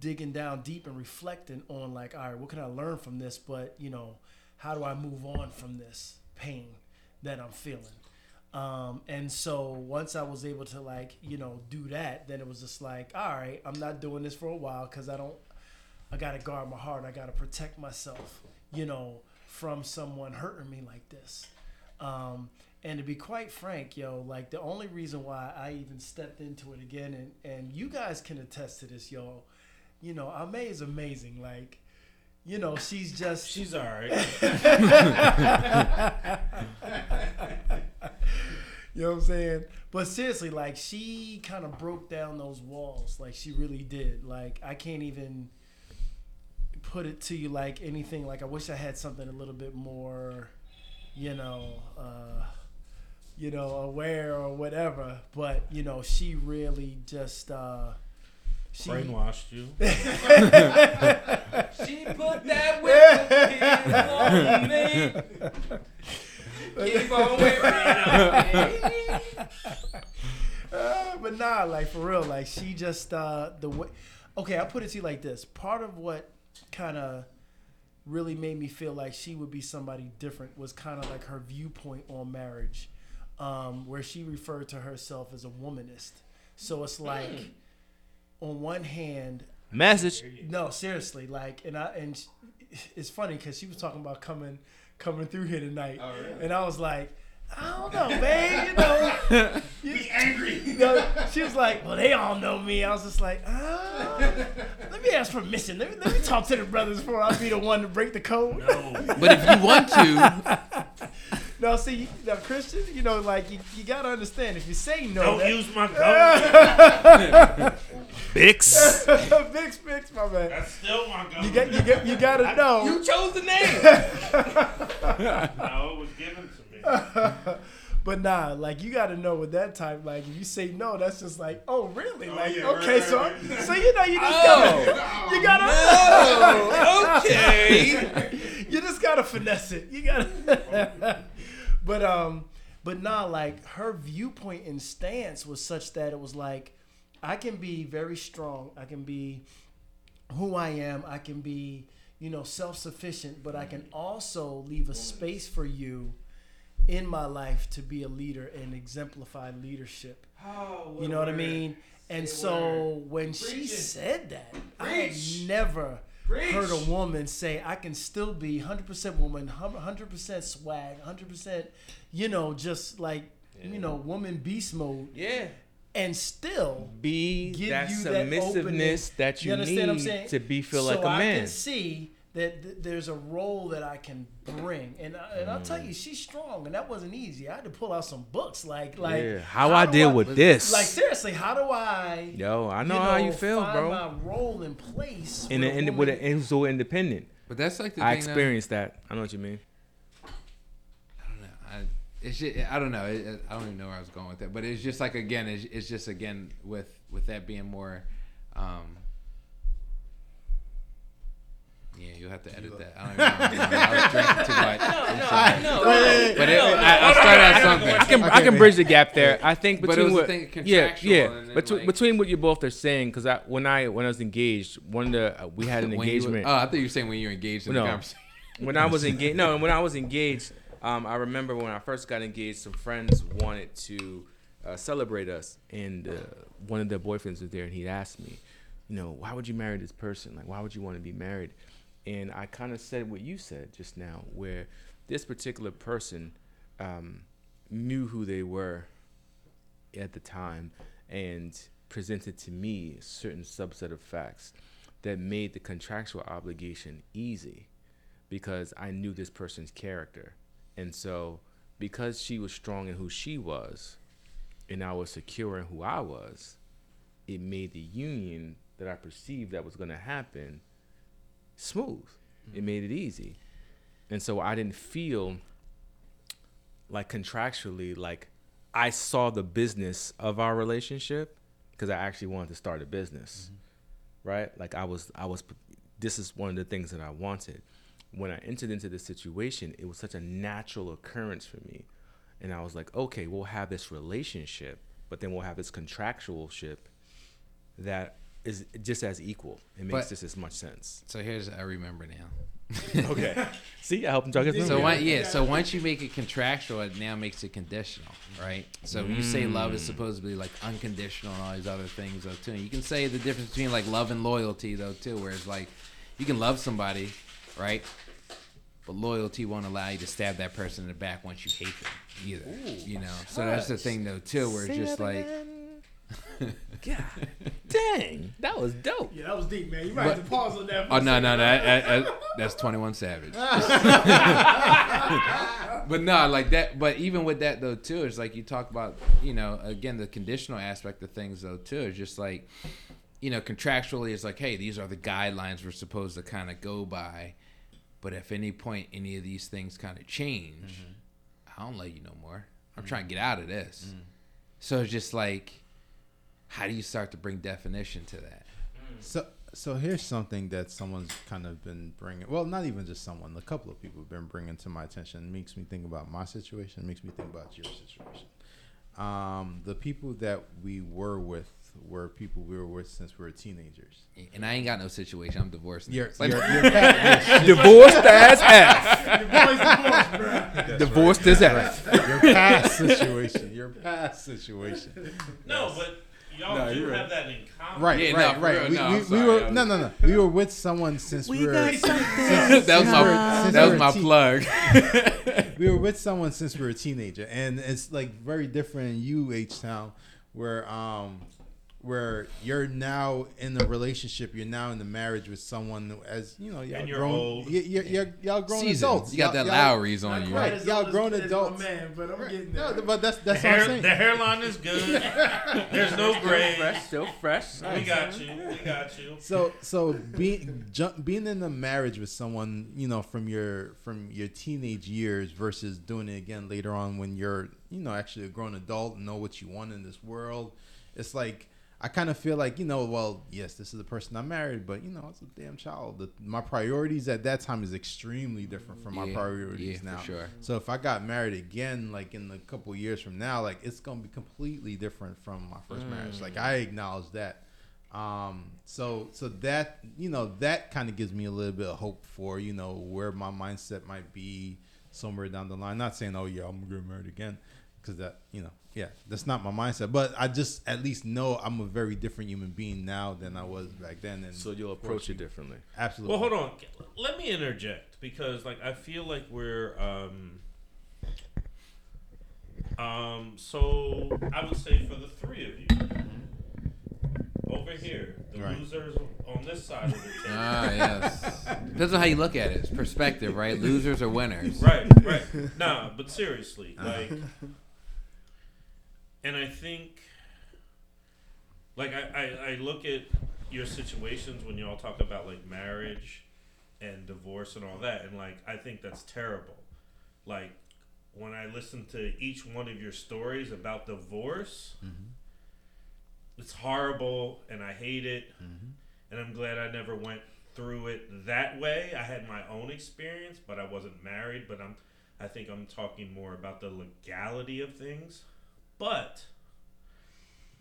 digging down deep and reflecting on like all right what can i learn from this? But you know how do i move on from this pain that i'm feeling? Um, and so once i was able to like you know do that then it was just like all right i'm not doing this for a while because i don't i gotta guard my heart i gotta protect myself you know, from someone hurting me like this. Um, and to be quite frank, yo, like the only reason why I even stepped into it again, and, and you guys can attest to this, yo, you know, Ame is amazing. Like, you know, she's just She's all right. [LAUGHS] You know what I'm saying? But seriously, like she kind of broke down those walls. Like she really did. Like I can't even put it to you like anything. Like I wish I had something a little bit more, you know, uh, you know, aware or whatever. But you know, she really just uh, she Brainwashed you. [LAUGHS] She put that whip on me. Keep on whipping on me. [LAUGHS] Uh, but nah, like for real, like she just uh the way. Okay, I'll put it to you like this. Part of what kind of really made me feel like she would be somebody different was kind of like her viewpoint on marriage, um, where she referred to herself as a womanist. So it's like, on one hand, Message. no, seriously, like, and I and sh- it's funny because she was talking about coming coming through here tonight, Oh, really? and I was like, I don't know, man, you know, [LAUGHS] be angry. [LAUGHS] You know, she was like, well, they all know me. I was just like, ah, [LAUGHS] let me ask permission. Let me let me talk to the brothers before I be the one to break the code. No. But if you want to, [LAUGHS] No, see, now Christian, you know, like you, you gotta understand if you say no, Don't that- use my [LAUGHS] gun. Bix. [LAUGHS] Bix, Bix, my man. That's still my gun. You got you got you gotta know. you chose the name. No, it was given to me. But nah, like you got to know with that type, like if you say no, that's just like, oh really? Oh, like yeah, okay, right, so right, so you know you just Oh. gotta [LAUGHS] you gotta Oh, okay. [LAUGHS] you just gotta finesse it. You gotta. [LAUGHS] but um, but nah, like her viewpoint and stance was such that it was like, I can be very strong. I can be who I am. I can be you know self sufficient, but I can also leave a space for you in my life to be a leader and exemplify leadership. You know what I mean? And so when she said that, I had never heard a woman say, I can still be 100% woman, 100% swag, 100%, you know, just like, you know, woman beast mode, Yeah. and still Be give that you submissiveness that, that you, understand what I'm need saying? to be feel so like a man. can see that th- there's a role that I can bring, and I, and I'll tell Mm. you, she's strong, and that wasn't easy. I had to pull out some books, like like yeah. How, I do deal with this. Like seriously, how do I? Yo, I know, how you feel, find bro. My role in place. And with a and with an, it, and so independent. But that's like the I thing. experienced that. I know what you mean. I don't know. I, it's just, I don't know. It, it- I don't even know where I was going with that. But it's just like again, it's, it's just again with with that being more. Um, yeah, you'll have to edit that. I don't even know. I was drinking too [LAUGHS] much. I'm no, But it, I, I started at something. I can I can bridge the gap there. I think But it between was the what thing, yeah contractual yeah and then, between like- between what you both are saying because I when I when I was engaged one of the uh, we had [LAUGHS] an When you were- engagement oh, I thought you were saying when you were engaged in No. the conversation. when I was [LAUGHS] engaged. No, when I was engaged, um, I remember when I first got engaged, some friends wanted to uh, celebrate us, and uh, one of their boyfriends was there, and he asked me, you know, why would you marry this person? Like, why would you want to be married? And I kind of said what you said just now, where this particular person um, knew who they were at the time and presented to me a certain subset of facts that made the contractual obligation easy because I knew this person's character. And so, because she was strong in who she was, and I was secure in who I was, it made the union that I perceived that was going to happen smooth. It mm-hmm. made it easy. And so I didn't feel like contractually like I saw the business of our relationship because I actually wanted to start a business. Mm-hmm. Right? Like I was I was this is one of the things that I wanted. When I entered into this situation, it was such a natural occurrence for me. And I was like, okay, we'll have this relationship, but then we'll have this contractual ship that is just as equal. It makes But- just as much sense. So here's I remember now. [LAUGHS] Okay. [LAUGHS] See, I helped him talk his So memory. one, yeah, so once you make it contractual, it now makes it conditional, right? So when you say love is mm. supposed to be like unconditional and all these other things though too. You can say the difference between like love and loyalty though too, where it's like you can love somebody, right? but loyalty won't allow you to stab that person in the back once you hate them either. you know, so that's the thing though too, where it's just like. [LAUGHS] God dang, that was dope. Yeah, that was deep, man. You might have to pause on that. Oh no no no! I, I, that's Twenty One Savage. [LAUGHS] but no, like that. But even with that though, too, it's like you talk about, you know, again the conditional aspect of things though too. It's just like, you know, contractually, it's like, hey, these are the guidelines we're supposed to kind of go by. But if any point any of these things kind of change, mm-hmm. I don't let you no more. I'm mm. trying to get out of this. Mm. So it's just like, how do you start to bring definition to that? So, so here's something that someone's kind of been bringing. Well, not even just someone. A couple of people have been bringing to my attention. It makes me think about my situation. It makes me think about your situation. Um, the people that we were with were people we were with since we were teenagers. And I ain't got no situation. I'm divorced. now. You're, like- [LAUGHS] you're, you're past, [LAUGHS] Divorced as F. Your boy's divorced, bro. that's Divorced as F. right. Your past situation. Your past situation. No, but y'all No, do you're have that in common. Right, Yeah, right, no, right. real, we, no, we, I'm we were was- no, no, no. We were with someone since we, were. [LAUGHS] that was my we're- that was my plug. [LAUGHS] we were with someone since we were a teenager, and it's like very different in you, H Town, where um, where you're now in a relationship, you're now in the marriage with someone as you know, y'all And you're grown, old. y- y- y- y'all grown Seasons. adults. You got that Y'all- y'all- Lawry's on you. Right, y'all grown adults. man, but I'm getting No, but that's The, that's what I'm saying. the hairline is good. [LAUGHS] There's no grays. fresh, still fresh. We got you. We got you. so so being ju- being in a marriage with someone you know from your from your teenage years versus doing it again later on when you're you know actually a grown adult and know what you want in this world it's like i kind of feel like you know well yes this is the person i married but you know it's a damn child. The, my priorities at that time is extremely different from my Yeah, priorities yeah, now. for sure. so if i got married again like in a couple years from now like it's gonna be completely different from my first marriage. Like i acknowledge that. Um so so that you know that kind of gives me a little bit of hope for you know where my mindset might be somewhere down the line. Not saying oh yeah i'm gonna get married again because that you know yeah that's not my mindset but i just at least know i'm a very different human being now than i was back then and So you'll approach it differently. absolutely Well, hold on. Let me interject because, like, I feel like we're. Um, um. So I would say for the three of you over here, the Right. losers on this side of the table. Ah, yes. Depends on how you look at it. It's perspective, right? Losers or winners. right, right. Nah, but seriously, like, and I think, like, I, I, I look at your situations when y'all talk about like marriage and divorce and all that, and like, I think that's terrible. Like, when I listen to each one of your stories about divorce, mm-hmm. it's horrible, and I hate it, mm-hmm. and I'm glad I never went through it that way. I had my own experience, but I wasn't married. But I'm, I think I'm talking more about the legality of things. But,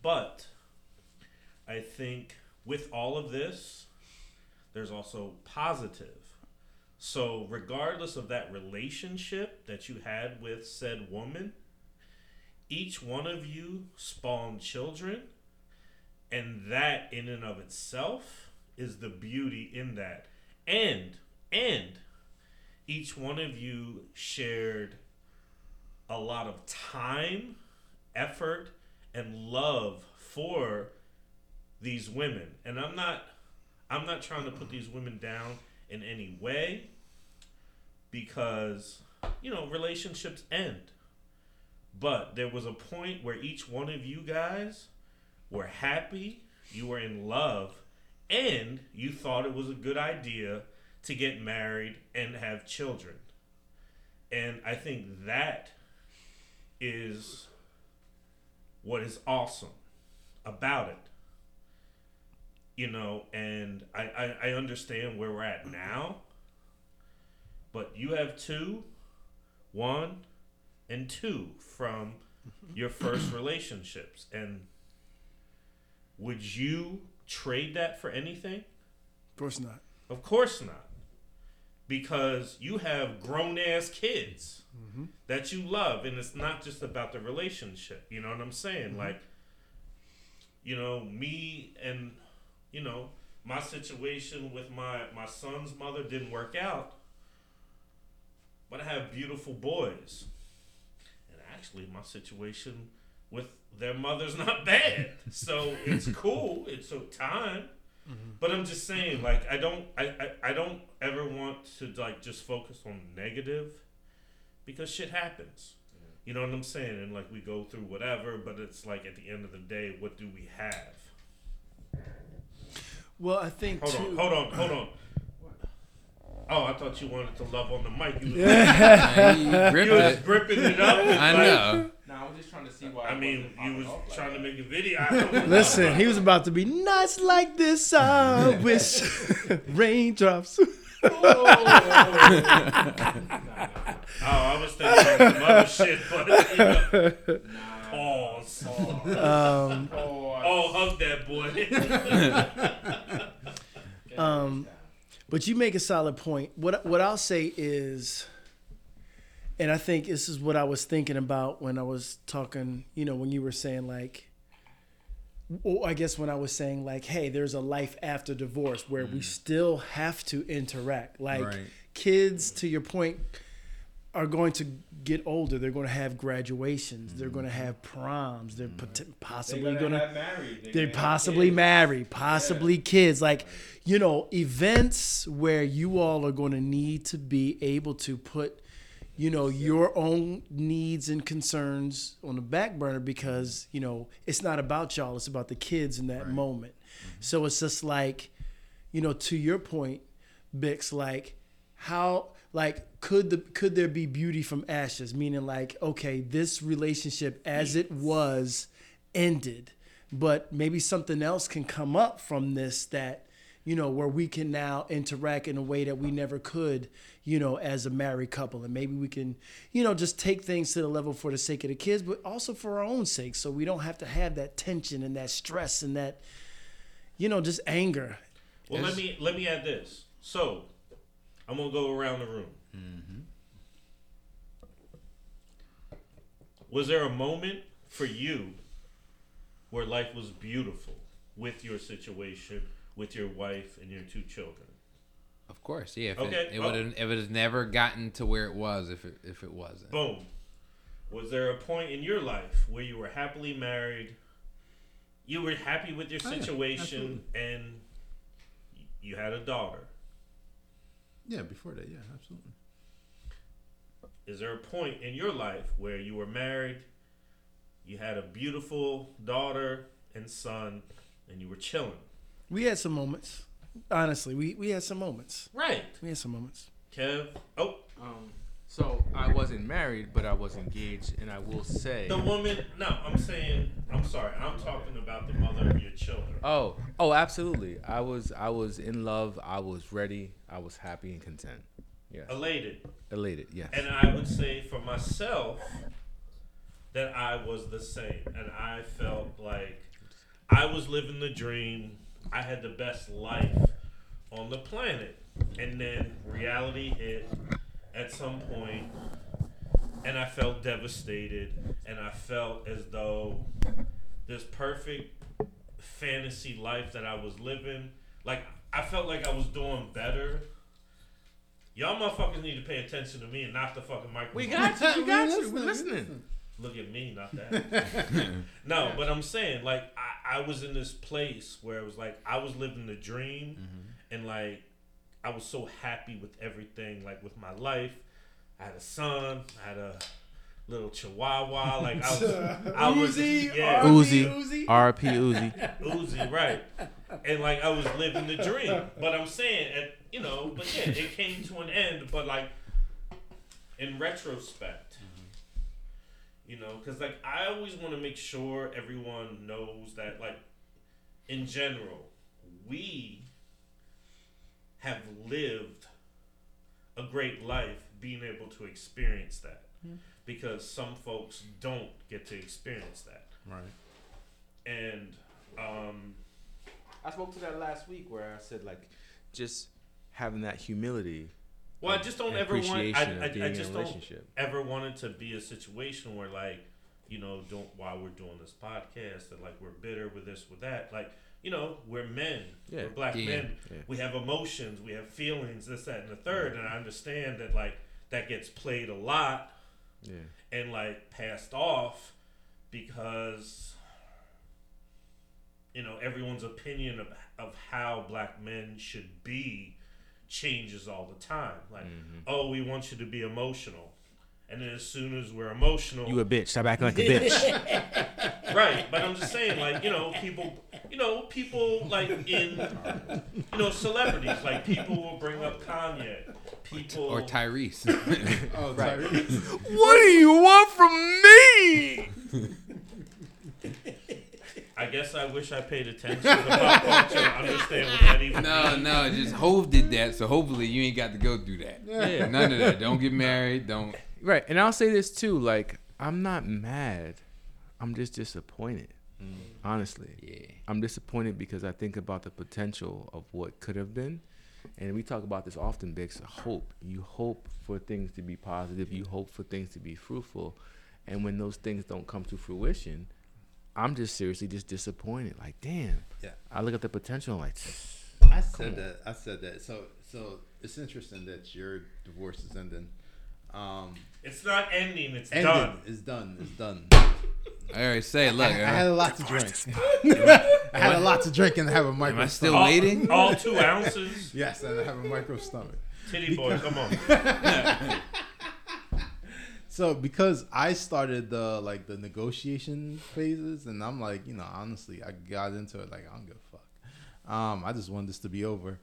but, I think with all of this, there's also positive. So regardless of that relationship that you had with said woman, each one of you spawned children and that in and of itself is the beauty in that and and each one of you shared a lot of time effort and love for these women and i'm not i'm not trying to put these women down in any way because you know relationships end but there was a point where each one of you guys were happy, you were in love, and you thought it was a good idea to get married and have children. And I think that is what is awesome about it. You know, and I, I, I understand where we're at now, but you have two, one, and two from your first [CLEARS THROAT] relationships. And would you trade that for anything? Of course not. Of course not. Because you have grown ass kids mm-hmm. that you love, and it's not just about the relationship. You know what I'm saying? Mm-hmm. Like, you know, me and, you know, my situation with my, my son's mother didn't work out. but I have beautiful boys. And actually, my situation with their mother's [LAUGHS] not bad. So it's [LAUGHS] cool. It took time. Mm-hmm. But I'm just saying, mm-hmm. like, I don't, I, I, I don't ever want to like just focus on negative, because shit happens. You know what I'm saying? And like we go through whatever, but it's like at the end of the day, what do we have? Well, I think Hold too. on, hold on, hold on. [CLEARS THROAT] Oh, I thought you wanted to love on the mic. You was, Nah, [LAUGHS] you you was it. gripping it up. I like- know. No, I was just trying to see why. I mean, you was trying to make a video. [LAUGHS] I don't know. Listen, he was about to be nights like this. I [LAUGHS] wish raindrops. Oh, I was thinking about some other shit, but you know, pause. Um, Oh, hug that boy. um, but you make a solid point. What what I'll say is, and I think this is what I was thinking about when I was talking. You know, when you were saying like, or I guess when I was saying like, hey, there's a life after divorce where we mm. still have to interact. Like Right. kids, to your point, are going to get older. They're going to have graduations. They're going to have proms. They're pot- possibly going to married. they're possibly married, possibly kids. Like, you know, events where you all are going to need to be able to put, you know, your own needs and concerns on the back burner because, you know, it's not about y'all, it's about the kids in that moment. So it's just like, you know, to your point, Bix, like how like could the could there be beauty from ashes? Meaning like, okay, this relationship as it was ended, but maybe something else can come up from this that, you know, where we can now interact in a way that we never could, you know, as a married couple. And maybe we can, you know, just take things to the level for the sake of the kids, but also for our own sake. So we don't have to have that tension and that stress and that, you know, just anger. Well, let me let me add this. So, I'm gonna go around the room. Mm-hmm. Was there a moment for you where life was beautiful with your situation, with your wife and your two children? Of course, yeah. If Okay, it, it oh. would have it would have never gotten to where it was if it if it wasn't. Boom. Was there a point in your life where you were happily married? You were happy with your Oh, yeah, situation, and you had a daughter. Yeah, before that, yeah, absolutely. Is there a point in your life where you were married, you had a beautiful daughter and son, and you were chilling? We had some moments. Honestly, we, we had some moments. Right. We had some moments. Kev. Oh, Um, so I wasn't married, but I was engaged, and I will say. the woman. No, I'm saying. I'm sorry. I'm talking about the mother of your children. Oh, oh, absolutely. I was, I was in love. I was ready. I was happy and content. Yes, Elated. elated. Yes. And I would say for myself that I was the same. And I felt like I was living the dream. I had the best life on the planet. And then reality hit at some point, and I felt devastated. And I felt as though this perfect fantasy life that I was living, like, I felt like I was doing better. Y'all motherfuckers need to pay attention to me and not the fucking microphone. we got you. We got you. We're listening. Look at me, not that. [LAUGHS] no, but I'm saying like I, I was in this place where it was like I was living the dream, mm-hmm. and like I was so happy with everything, like with my life. I had a son. I had a little chihuahua. Like I was, I [LAUGHS] was, Uzi, yeah, Uzi. Uzi. R.P. Uzi. [LAUGHS] Uzi, right? And like I was living the dream, but I'm saying, at, you know, but yeah, it came to an end. But like in retrospect, you know, because like I always want to make sure everyone knows that, like, in general, we have lived a great life being able to experience that. Because some folks don't get to experience that. Right. And um, I spoke to that last week where I said like, just having that humility. Well, I just don't ever want. I, I, I just don't ever want it to be a situation where, like, you know, don't while we're doing this podcast that like we're bitter with this with that. Like, you know, we're men. Yeah. We're black Yeah. men. Yeah. We have emotions. We have feelings. This, that, and the third. Mm-hmm. And I understand that like that gets played a lot Yeah. and like passed off because you know everyone's opinion of, of how black men should be changes all the time like mm-hmm. oh we want you to be emotional and then as soon as we're emotional You a bitch. Stop acting like a bitch. [LAUGHS] right but i'm just saying like you know people you know people like in you know celebrities like people will bring up kanye people Or Tyrese. [LAUGHS] Oh, Tyrese. what do you want from me? [LAUGHS] i guess i wish i paid attention to pop culture to understand what that even no, means. no, just Hov did that, so hopefully you ain't got to go through that. Yeah. None of that. Don't get married. Don't. Right, and I'll say this too. Like, I'm not mad. I'm just disappointed. Mm. Honestly, Yeah. I'm disappointed because I think about the potential of what could have been, and we talk about this often. Bix, hope. You hope for things to be positive. You hope for things to be fruitful, and when those things don't come to fruition, I'm just seriously just disappointed. Like, damn. Yeah. I look at the potential. Like, I said that. I said that. So, so it's interesting that your divorce is ending. Um, It's not ending. It's ending. done. It's done. It's done. [LAUGHS] I already say, it, look, I, I had uh, a lot to drink. [LAUGHS] I had a lot to drink and I have a micro. am I still stomach. All, waiting? [LAUGHS] all two ounces. Yes, and I have a micro stomach. Titty boy, come on. So because I started the like the negotiation phases, and I'm like, you know, honestly, I got into it like I don't give a fuck. Um, I just want this to be over.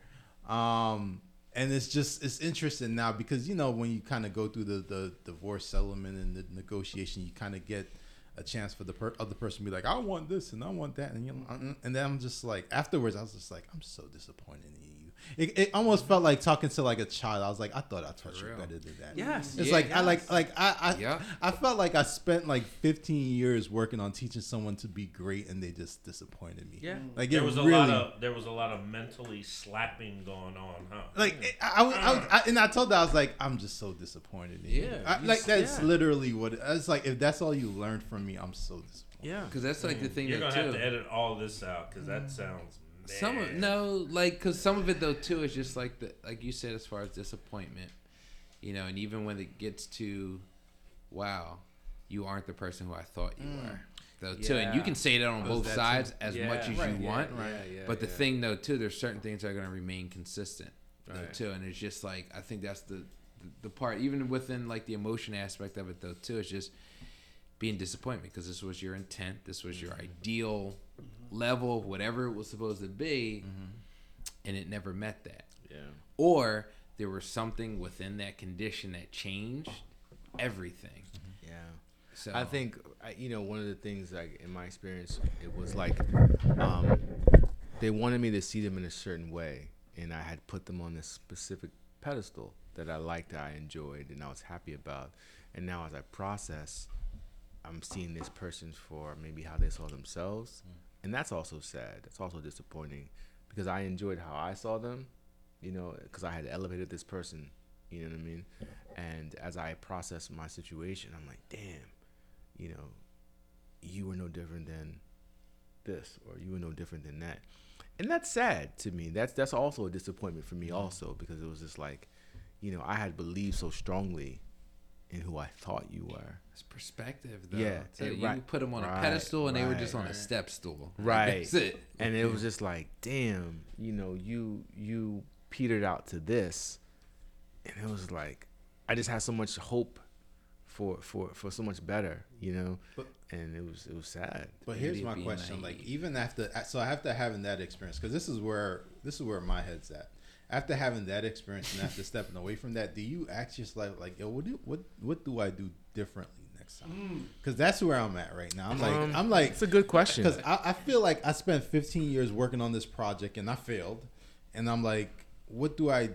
Um, and it's just it's interesting now because you know when you kind of go through the the divorce settlement and the negotiation, you kind of get a chance for the per- other person to be like, I want this and I want that, and you and then I'm just like afterwards, I was just like, I'm so disappointed in you. It, it almost felt like talking to like a child. I was like, I thought I taught you better than that. yes. It's Yeah, like I like like I I, Yeah. I felt like I spent like 15 years working on teaching someone to be great, and they just disappointed me. Yeah. like There it was a lot of there was a lot of mentally slapping going on, huh? like it- I, I, I, uh. I, and I told that I was like, I'm just so disappointed. In you. Yeah, I, like that's yeah. literally what it's like. If that's all you learned from me, I'm so disappointed. Yeah. Because that's like the thing You're though gonna have to edit all this out because that sounds. Some of, no, like because some of it though too is just like the like you said as far as disappointment, you know, and even when it gets to, wow, you aren't the person who I thought you were, though too, and you can say that on Oh, both that sides too. as Yeah. much as Right, you yeah, want, right, yeah, but the yeah. thing though too, there's certain things that are gonna remain consistent though Right. too, and it's just like I think that's the, the the part even within like the emotion aspect of it though too, it's just being disappointed because this was your intent, this was your ideal level, whatever it was supposed to be, mm-hmm. and it never met that. Yeah. Or there was something within that condition that changed everything. Mm-hmm. Yeah. So I think you know one of the things like in my experience it was like um, they wanted me to see them in a certain way and I had put them on this specific pedestal that I liked I enjoyed and I was happy about and now as I process I'm seeing this person for maybe how they saw themselves mm. And that's also sad. That's also disappointing because I enjoyed how I saw them you know because I had elevated this person you know what I mean? And as I process my situation I'm like damn you know, you were no different than this, or you were no different than that, and that's sad to me. That's that's also a disappointment for me, mm-hmm. also because it was just like, you know, I had believed so strongly in who I thought you were. it's perspective, though. Yeah, So it- you right, put them on a pedestal, and they were just on a step stool. [LAUGHS] Right. That's it. And it was just like, damn, you know, you you petered out to this, and it was like, I just had so much hope for for for so much better, you know, But- and it was it was sad. But Maybe here's my being question: like, even after, so after having that experience, because this is where this is where my head's at. After having that experience and after stepping away from that, do you ask yourself like, yo, what do what what do I do differently next time? Because that's where I'm at right now. I'm like, Um, I'm like, It's a good question. because I, I feel like I spent 15 years working on this project and I failed, and I'm like, what do I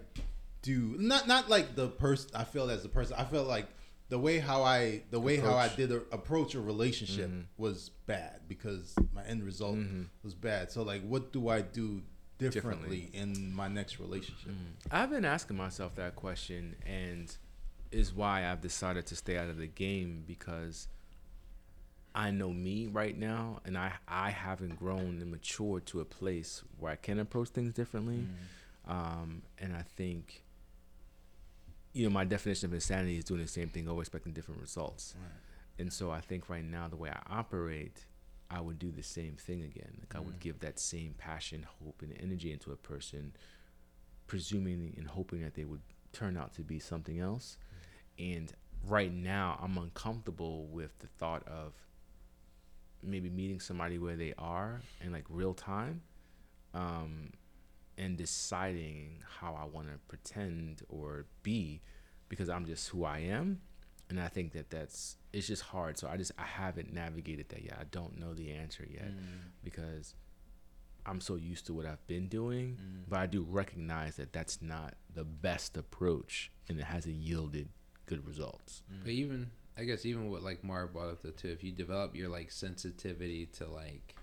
do? Not not like the person I feel as the person. I feel like the way how I the way how I did a, approach a relationship Mhm. was bad because my end result Mhm. was bad. So like, what do I do differently, Differently. in my next relationship? I've been asking myself that question, and is why I've decided to stay out of the game because I know me right now, and I I haven't grown and matured to a place where I can approach things differently. Um, and I think you know, my definition of insanity is doing the same thing over expecting different results. And so I think right now the way I operate, I would do the same thing again. Like I would Mm. give that same passion, hope, and energy into a person, presuming and hoping that they would turn out to be something else. And right now, I'm uncomfortable with the thought of maybe meeting somebody where they are in like real time, um, and deciding how I want to pretend or be, because I'm just who I am and I think that that's it's just hard. So I just I haven't navigated that yet. I don't know the answer yet Mm. because I'm so used to what I've been doing, Mm. but I do recognize that that's not the best approach, and it hasn't yielded good results. But even I guess even what like Mara brought up though too, if you develop your like sensitivity to like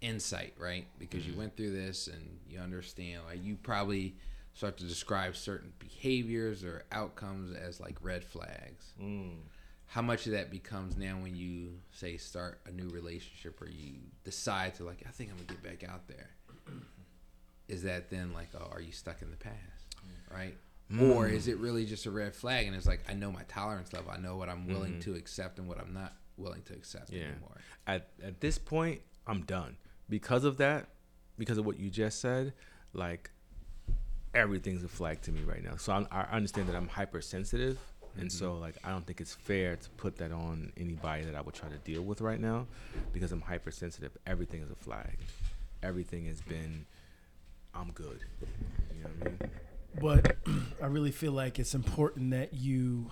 insight, right? Because you went through this and you understand, like you probably start to describe certain behaviors or outcomes as like red flags. Mm. How much of that becomes now when you say start a new relationship or you decide to like I think I'm gonna get back out there? Is that then like oh are you stuck in the past, right? Mm. Or is it really just a red flag and it's like I know my tolerance level, I know what I'm willing mm-hmm. to accept and what I'm not willing to accept Yeah. anymore. At at this point, I'm done because of that, because of what you just said. Like everything's a flag to me right now. So I'm, I understand that I'm hypersensitive, and so mm-hmm. like I don't think it's fair to put that on anybody that I would try to deal with right now, because I'm hypersensitive. Everything is a flag. Everything has been. I'm good. You know what I mean? But [CLEARS THROAT] I really feel like it's important that you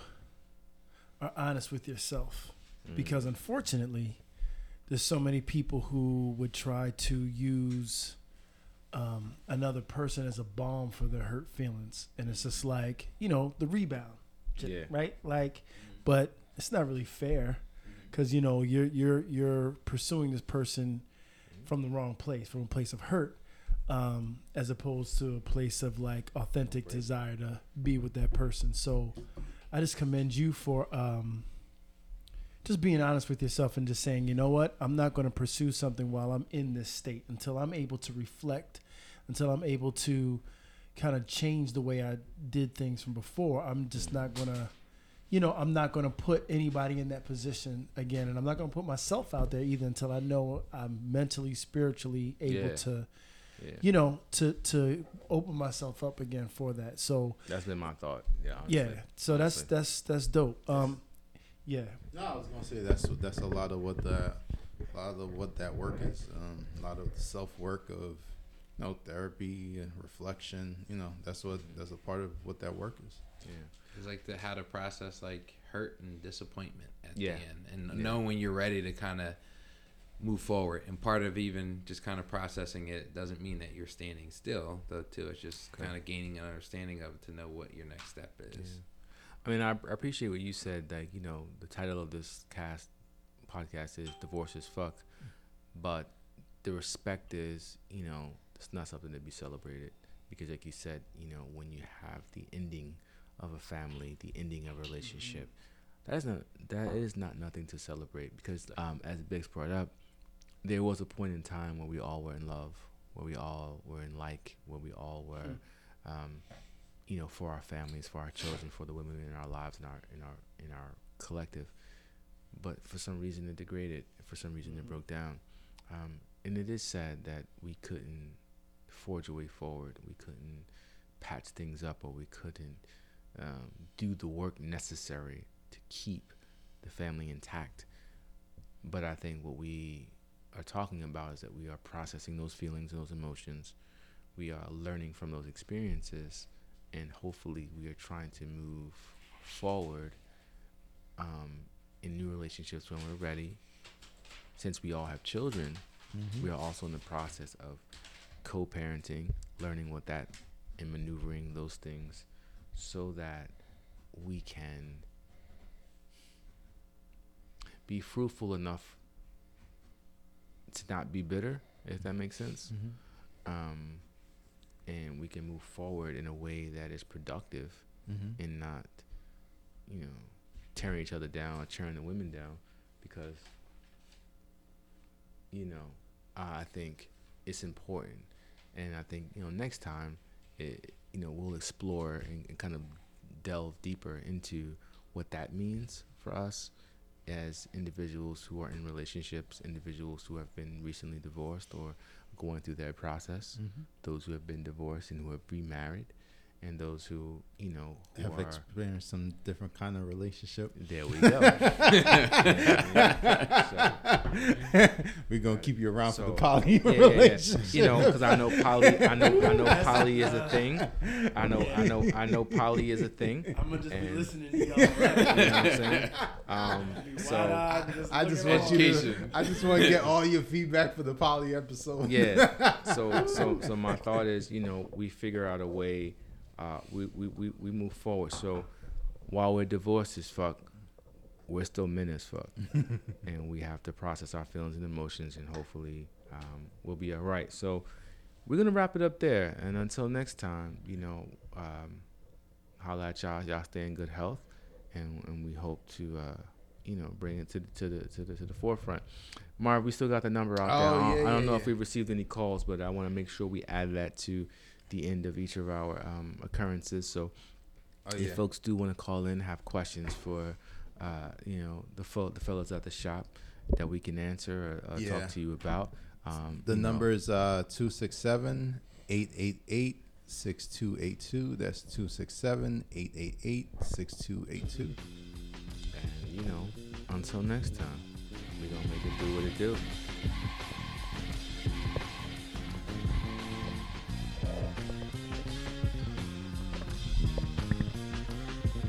are honest with yourself mm. because unfortunately, there's so many people who would try to use um, another person as a balm for their hurt feelings, and it's just like you know the rebound, j- Yeah. right? Like, but it's not really fair because you know you're you're you're pursuing this person from the wrong place, from a place of hurt um, as opposed to a place of like authentic desire to be with that person. So I just commend you for um, just being honest with yourself and just saying, you know what, I'm not going to pursue something while I'm in this state until I'm able to reflect, until I'm able to kind of change the way I did things from before. I'm just not going to. You know, I'm not going to put anybody in that position again, and I'm not going to put myself out there either until I know I'm mentally, spiritually able Yeah. to Yeah. you know, to to open myself up again for that. So That's been my thought. Yeah. Honestly. yeah, so that's that's that's dope. Um, yeah, No, I was gonna say that's that's a lot of what the a lot of what that work is. Um, a lot of self work of you know therapy and reflection. You know, that's what that's a part of what that work is. Yeah. It's like the how to process like hurt and disappointment at Yeah. the end, and Yeah. know when you're ready to kind of move forward. And part of even just kind of processing it doesn't mean that you're standing still, though. Too, it's just Okay. kind of gaining an understanding of it to know what your next step is. Yeah. I mean, I, appreciate what you said. Like, you know, the title of this cast podcast is "Divorce is Fuck," but the respect is, you know, it's not something to be celebrated because, like you said, you know, when you have the ending of a family, the ending of a relationship, that is not that is not nothing to celebrate because, um, as Bix brought up, there was a point in time where we all were in love, where we all were in like, where we all were. Um, you know, for our families, for our children, for the women in our lives, in our in our in our collective. But for some reason, it degraded. For some reason, it broke down. Um, and it is sad that we couldn't forge a way forward. We couldn't patch things up, or we couldn't um, do the work necessary to keep the family intact. But I think what we are talking about is that we are processing those feelings and those emotions. We are learning from those experiences and hopefully we are trying to move forward um, in new relationships when we're ready. Since we all have children, we are also in the process of co-parenting, learning what that and maneuvering those things, so that we can be fruitful enough to not be bitter, if that makes sense. Um, and we can move forward in a way that is productive Mm-hmm. and not, you know, tearing each other down or tearing the women down because, you know, I think it's important. And I think, you know, next time, it, you know, we'll explore and, and kind of delve deeper into what that means for us as individuals who are in relationships, individuals who have been recently divorced or going through their process, Mm-hmm. those who have been divorced and who have remarried, and those who, you know, who Have are. experienced some different kind of relationship. there we [LAUGHS] go. We're gonna keep you around So, for the poly yeah, yeah, yeah. relationship. You know, because I know poly. I know. I know poly is a thing. I know. I know. I know poly is a thing. I'm gonna just be listening to y'all. [LAUGHS] You know what I'm saying? Um, so wide-eyed just I just want you to. I just want to get all your feedback for the poly episode. yeah. [LAUGHS] So so so my thought is, you know, we figure out a way. Uh, we, we, we, we move forward. So while we're divorced as fuck, we're still men as fuck, [LAUGHS] and we have to process our feelings and emotions, and hopefully um, we'll be all right. So we're gonna wrap it up there, and until next time, you know, um, holla at y'all. Y'all stay in good health, and and we hope to. Uh, you know, bring it to the, to the to the to the forefront. Marv, we still got the number out there. Oh, I don't, yeah, I don't yeah, know yeah. if we received any calls, but I want to make sure we add that to the end of each of our um, occurrences. So Oh if folks do want to call in, have questions for, uh, you know, the fo- the fellows at the shop that we can answer or, or Yeah. talk to you about. Um, The you know, number is uh 267 888 6282. That's 267 888 6282. and you know, until next time, we're gonna make it do what it do.